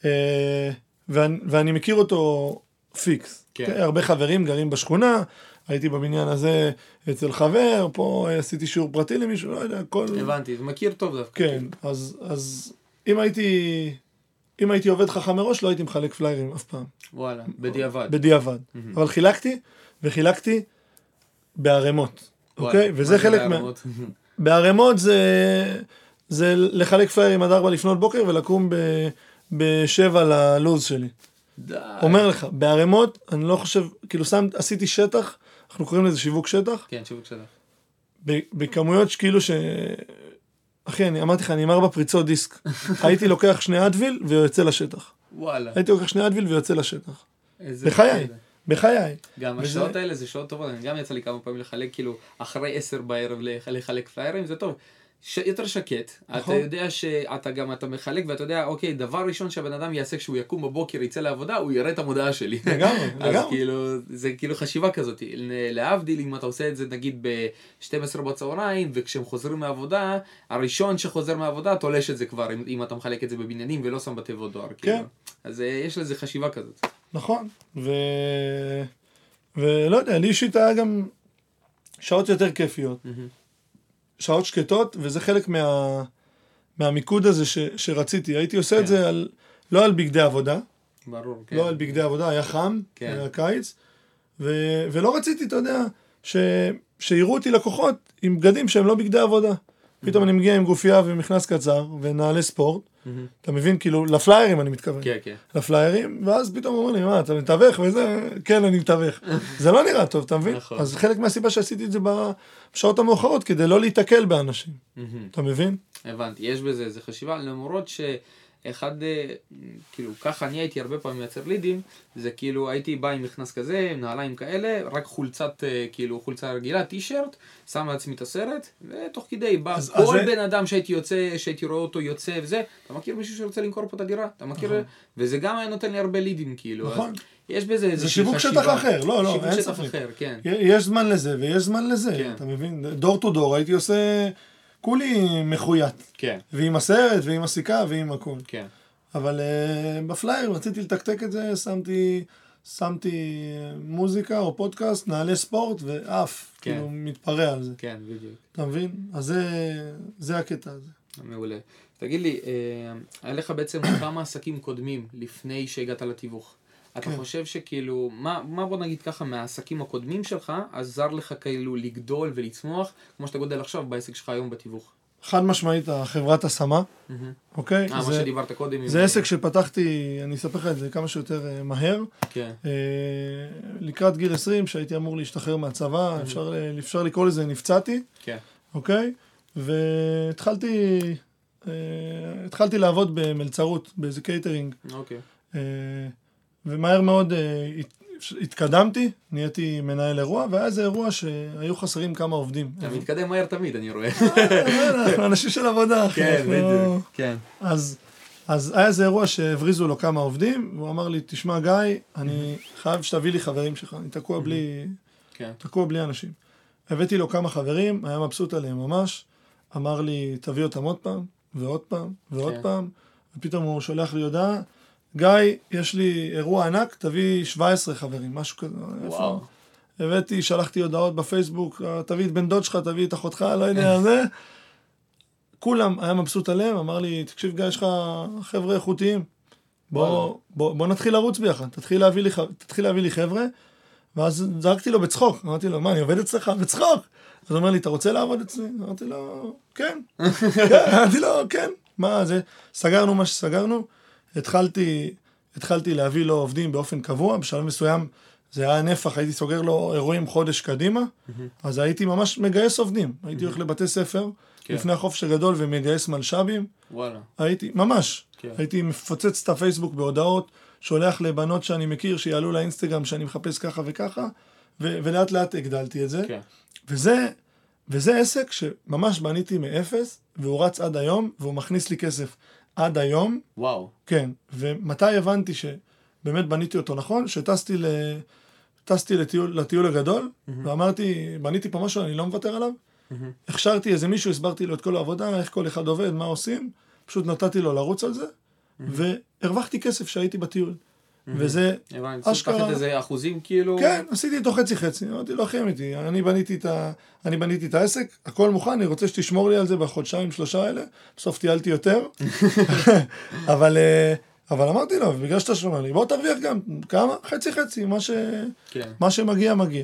אה, ואני, ואני מכיר אותו פיקס. כן. כן. הרבה חברים גרים בשכונה, הייתי בבניין הזה אצל חבר, פה אה, עשיתי שיעור פרטי למישהו, לא יודע, כל... הבנתי, זה מכיר טוב דווקא. כן, אז, אז אם הייתי... אם הייתי עובד חכם מראש, לא הייתי מחלק פליירים אף פעם. וואלה, בדיעבד. בדיעבד. אבל חילקתי, וחילקתי בערימות. אוקיי? וזה זה חלק מה... בערימות? בערימות זה, זה לחלק פליירים עד 4 לפנות בוקר ולקום ב, בשבע ללו"ז שלי. די. אומר לך, בערימות, אני לא חושב, כאילו שם, עשיתי שטח, אנחנו קוראים לזה שיווק שטח, כן, שיווק. ב- בכמויות שכאילו ש... אחי, אני אמרתי לך, אני עם ארבע פריצות דיסק. הייתי לוקח שני אדוויל ויוצא לשטח. וואלה. הייתי לוקח שני אדוויל ויוצא לשטח. בחיי. בחיי. גם וזה- השעות האלה זה שעות טובות, אני גם יצא לי כמה פעמים לחלק, כאילו, אחרי עשר בערב לח- לחלק פליירים, זה טוב. ש... יותר שקט, אתה נכון. יודע שאתה גם, אתה מחלק ואתה יודע, אוקיי, דבר ראשון שהבן אדם יעשה כשהוא יקום בבוקר, יצא לעבודה, הוא יראה את המודעה שלי. לגמרי, אז לגמרי. כאילו, זה כאילו חשיבה כזאת. להבדיל, אם אתה עושה את זה נגיד ב-12 בצהריים, וכשהם חוזרים מהעבודה, הראשון שחוזר מהעבודה תולש את זה כבר, אם, אם אתה מחלק את זה בבניינים ולא שם בתיבות דואר. כאילו. אז אה, יש לזה חשיבה כזאת. נכון. ו... ולא יודע, לי אישית היה גם שעות יותר כיפיות. שעות שקטות, וזה חלק מה... מהמיקוד הזה ש... שרציתי. הייתי עושה כן. את זה על... לא על בגדי עבודה, ברור, כן. לא על בגדי עבודה, היה חם, כן. היה קיץ, ו... ולא רציתי, אתה יודע, ש... שיראו אותי לקוחות עם בגדים שהם לא בגדי עבודה. פתאום אני מגיע עם גופייה ומכנס קצר ונעלי ספורט. אתה מבין? כאילו, לפליירים אני מתכוון. כן, כן. לפליירים, ואז פתאום אומרים לי, מה, אתה מתווך וזה? כן, אני מתווך. זה לא נראה טוב, אתה מבין? נכון. אז חלק מהסיבה שעשיתי את זה בשעות המאוחרות, כדי לא להיתקל באנשים. מהמם. אתה מבין? הבנתי, יש בזה איזה חשיבה, למרות שאחד, אה, כאילו, ככה אני הייתי הרבה פעמים מייצר לידים, זה כאילו הייתי בא עם מכנס כזה, עם נעליים כאלה, רק חולצת, אה, כאילו, חולצה רגילה, טישרט, שם לעצמי את הסרט, ותוך כדי בא אז- כל אז זה- בן אדם שהייתי יוצא, שהייתי רואה אותו יוצא וזה, אתה מכיר מישהו שרוצה למכור פה את הדירה? אתה מכיר? נכון. וזה גם היה נותן לי הרבה לידים, כאילו. אז נכון. יש בזה איזושהי שיווק. שטח אחר, לא, לא, שיווק אין שטח ספק. אחר, כן. יש זמן לזה ויש זמן לזה, כן. אתה מבין? דור טו דור הייתי עושה כולי מחויית. כן, ועם הסרט ועם הסיכה ועם הכל. כן. אבל uh, בפלייר רציתי לתקתק את זה, שמתי, שמתי אה, מוזיקה או פודקאסט, נעלי ספורט ועף, כן. כאילו מתפרע על זה. כן, בדיוק. אתה מבין? אז זה, זה הקטע הזה. מעולה. תגיד לי, אה, היה לך בעצם כמה עסקים קודמים לפני שהגעת לתיווך. אתה כן. חושב שכאילו, מה, מה בוא נגיד ככה מהעסקים הקודמים שלך, עזר לך כאילו לגדול ולצמוח, כמו שאתה גודל עכשיו בעסק שלך היום בתיווך? חד משמעית החברת השמה. אוקיי? אה, מה שדיברת קודם. עם- זה עסק שפתחתי, אני אספר לך את זה כמה שיותר אה, מהר. כן. אה, לקראת גיל 20, שהייתי אמור להשתחרר מהצבא, אפשר, ל- אפשר לקרוא לזה נפצעתי, כן. אוקיי? והתחלתי אה, התחלתי לעבוד במלצרות, באיזה קייטרינג, אוקיי. אה, ומהר מאוד אה, הת- התקדמתי, נהייתי מנהל אירוע, והיה איזה אירוע שהיו חסרים כמה עובדים. אתה מתקדם מהר תמיד, אני רואה. אה, אנחנו אנשים של עבודה. כן, אנחנו- בדיוק. כן. אז, אז היה איזה אירוע שהבריזו לו כמה עובדים, והוא אמר לי, תשמע גיא, אני חייב שתביא לי חברים שלך, אני תקוע בלי, כן. תקוע בלי אנשים. הבאתי לו כמה חברים, היה מבסוט עליהם ממש, אמר לי, תביא אותם עוד פעם, ועוד פעם, ועוד כן. פעם, ופתאום הוא שולח לי הודעה, גיא, יש לי אירוע ענק, תביא 17 חברים, משהו כזה. איפה? וואו. הבאתי, שלחתי הודעות בפייסבוק, "אה, תביא את בן דוד שלך, תביא את אחותך, לא יודע, זה. כולם, היה מבסוט עליהם, אמר לי, תקשיב גיא, יש לך חבר'ה איכותיים. בוא, וואלה. בוא, בוא נתחיל לרוץ ביחד, תתחיל להביא לי, תתחיל להביא לי חבר'ה. ואז זרקתי לו בצחוק, אמרתי לו, מה, אני עובד אצלך? בצחוק. אז הוא אומר לי, אתה רוצה לעבוד אצלי? אמרתי לו, כן. כן, אמרתי לו, כן. מה זה? סגרנו מה שסגרנו. התחלתי, התחלתי להביא לו עובדים באופן קבוע, בשלב מסוים זה היה נפח, הייתי סוגר לו אירועים חודש קדימה, אז הייתי ממש מגייס עובדים. הייתי הולך לבתי ספר, כן. לפני החופש הגדול ומגייס מלש"בים. וואלה. הייתי, ממש, כן. הייתי מפוצץ את הפייסבוק בהודעות, שולח לבנות שאני מכיר שיעלו לאינסטגרם שאני מחפש ככה וככה, ו- ולאט לאט הגדלתי את זה. כן. וזה, וזה עסק שממש בניתי מאפס, והוא רץ עד היום, והוא מכניס לי כסף עד היום, וואו. כן. ומתי הבנתי שבאמת בניתי אותו נכון? שטסתי ל... טסתי לטיול, לטיול הגדול, ואמרתי, בניתי פה משהו, אני לא מוותר עליו. הכשרתי איזה מישהו, הסברתי לו את כל העבודה, איך כל אחד עובד, מה עושים, פשוט נתתי לו לרוץ על זה, והרווחתי כסף שהייתי בטיול. וזה, הבנתי. צריך אשכרה- לקחת איזה אחוזים כאילו. כן, עשיתי איתו חצי חצי, אמרתי לו, אחי אמיתי, אני בניתי את, ה... אני בניתי את העסק, הכל מוכן, אני רוצה שתשמור לי על זה בחודשיים, שלושה האלה, בסוף טיילתי יותר, אבל, אה, אבל אמרתי לו, בגלל שאתה שומר לי, בוא תרוויח גם, כמה? חצי חצי, מה, ש... כן. מה שמגיע, מגיע.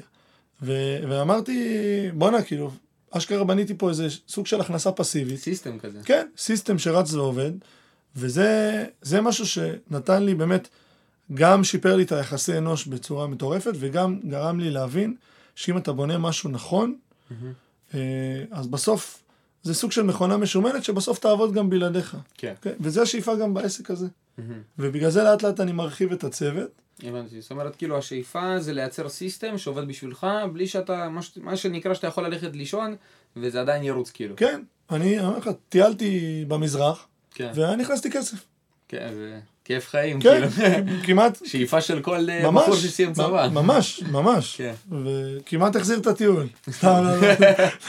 ו... ואמרתי, בואנה, כאילו, אשכרה בניתי פה איזה סוג של הכנסה פסיבית, system כזה. כן, system שרץ ועובד, וזה זה משהו שנתן לי באמת, גם שיפר לי את היחסי אנוש בצורה מטורפת, וגם גרם לי להבין שאם אתה בונה משהו נכון, אה, אז בסוף זה סוג של מכונה משומנת שבסוף תעבוד גם בלעדיך. כן. כן? וזה השאיפה גם בעסק הזה. ובגלל זה לאט לאט אני מרחיב את הצוות. הבנתי. זאת אומרת, כאילו, השאיפה זה לייצר סיסטם שעובד בשבילך, בלי שאתה, מה ש- מה שנקרא שאתה יכול ללכת לישון, וזה עדיין ירוץ כאילו. כן, אני אומר לך, טיילתי במזרח, כן. והיה נכנס לי כסף. כן, זה כיף חיים, כן, כאילו. כמעט, שאיפה של כל אה, ממש, בחור שסיים צבא. ממש, ממש. כן. וכמעט החזיר את הטיול. סתם, לא, לא,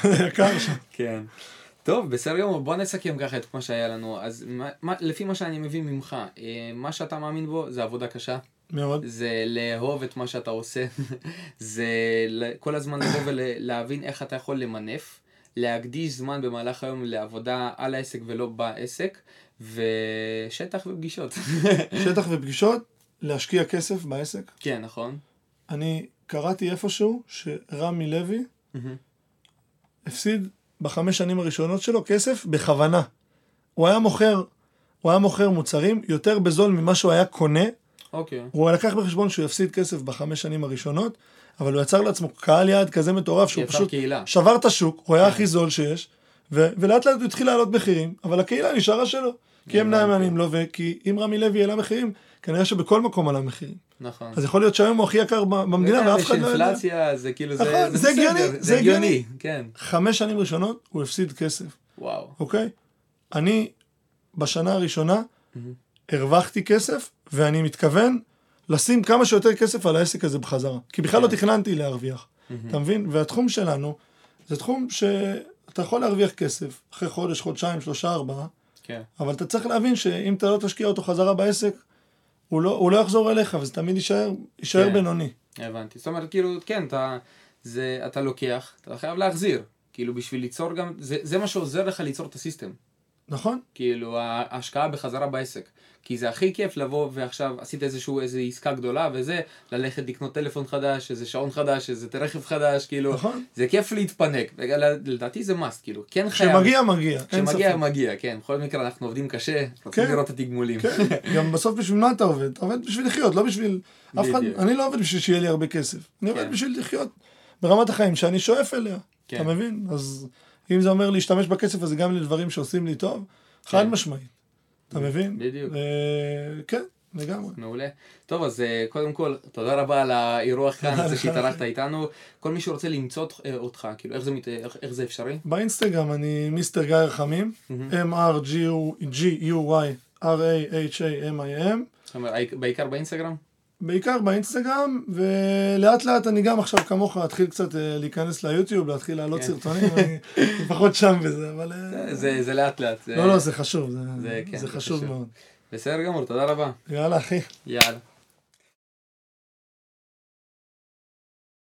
זה יקר שם. כן. טוב, בסדר גמור, בוא נסכם ככה את מה שהיה לנו. אז מה, מה, לפי מה שאני מבין ממך, אה, מה שאתה מאמין בו זה עבודה קשה, מאוד. זה לאהוב את מה שאתה עושה, זה כל הזמן לבוא ולהבין איך אתה יכול למנף, להקדיש זמן במהלך היום לעבודה על העסק ולא בעסק, ושטח ופגישות. שטח ופגישות, להשקיע כסף בעסק. כן, נכון? אני קראתי איפשהו שרמי לוי הפסיד בחמש שנים הראשונות שלו כסף בכוונה. הוא היה מוכר, הוא היה מוכר מוצרים יותר בזול ממה שהוא היה קונה. אוקיי. הוא לקח בחשבון שהוא יפסיד כסף בחמש שנים הראשונות, אבל הוא יצר לעצמו קהל יעד כזה מטורף שהוא פשוט קהילה. שבר את השוק, הוא היה הכי זול שיש, ו- ולאט לאט הוא התחיל להעלות מחירים, אבל הקהילה נשארה שלו. כי הם. נאמנים לו, וכי אם רמי לוי העלה מחירים, כנראה שבכל מקום עלה מחירים. נכון. אז יכול להיות שהיום הוא הכי יקר במדינה, וגם ואף אחד לא יודע. אינפלציה, זה כאילו, זה נכון, זה זה בסדר, הגיוני, זה הגיוני. הגיוני, כן. חמש שנים ראשונות הוא הפסיד כסף, וואו. אוקיי? אני בשנה הראשונה הרווחתי כסף, ואני מתכוון לשים כמה שיותר כסף על העסק הזה בחזרה. כי בכלל לא תכננתי להרוויח, אתה מבין? והתחום שלנו, זה תחום שאתה יכול להרוויח כסף אחרי חודש, חודשיים, שלושה, ארבעה, כן. אבל אתה צריך להבין שאם אתה לא תשקיע אותו חזרה בעסק, הוא לא, הוא לא יחזור אליך, וזה תמיד יישאר, יישאר כן. בינוני. הבנתי. זאת אומרת, כאילו, כן, אתה, זה, אתה לוקח, אתה חייב להחזיר. כאילו, בשביל ליצור גם, זה, זה מה שעוזר לך ליצור את הסיסטם. נכון. כאילו, ההשקעה בחזרה בעסק. כי זה הכי כיף לבוא ועכשיו עשית איזשהו, איזו עסקה גדולה וזה, ללכת לקנות טלפון חדש, איזה שעון חדש, איזה רכב חדש, כאילו, נכון. זה כיף להתפנק, לדעתי זה must, כאילו, כן חייב. כשמגיע, מגיע, כשמגיע. מגיע, כן, בכל מקרה אנחנו עובדים קשה, רוצים כן. לראות את התגמולים. כן, גם בסוף בשביל מה אתה עובד? אתה עובד בשביל לחיות, לא בשביל... אף אחד. אני לא עובד בשביל שיהיה לי הרבה כסף. אני עובד כן. בשביל לחיות ברמת החיים שאני שואף אליה. כן. אתה מבין? אז אם זה אומר להשתמש בכסף הזה גם לדברים שעושים לי טוב, חד כן. משמעית. אתה מבין? בדיוק. אה, כן, לגמרי. מעולה. טוב, אז אה, קודם כל, תודה רבה על האירוח כאן, על זה שהתארחת איתנו. כל מי שרוצה למצוא אותך- אה, אותך, כאילו, איך זה מת- איך- איך זה אפשרי? באינסטגרם אני מיסטר גיא רחמים, M-R-G-U-Y-R-A-H-A-M-I-M. זאת אומרת, בעיקר באינסטגרם? בעיקר באינסטגרם, ולאט לאט אני גם עכשיו כמוך אתחיל קצת אה, להיכנס ליוטיוב, להתחיל להעלות כן. סרטונים, אני פחות שם בזה, אבל... אה, זה- לאט לאט. לא, לא, זה חשוב, זה- כן, חשוב. מאוד. בסדר גמור, תודה רבה. יאללה, אחי. יאללה.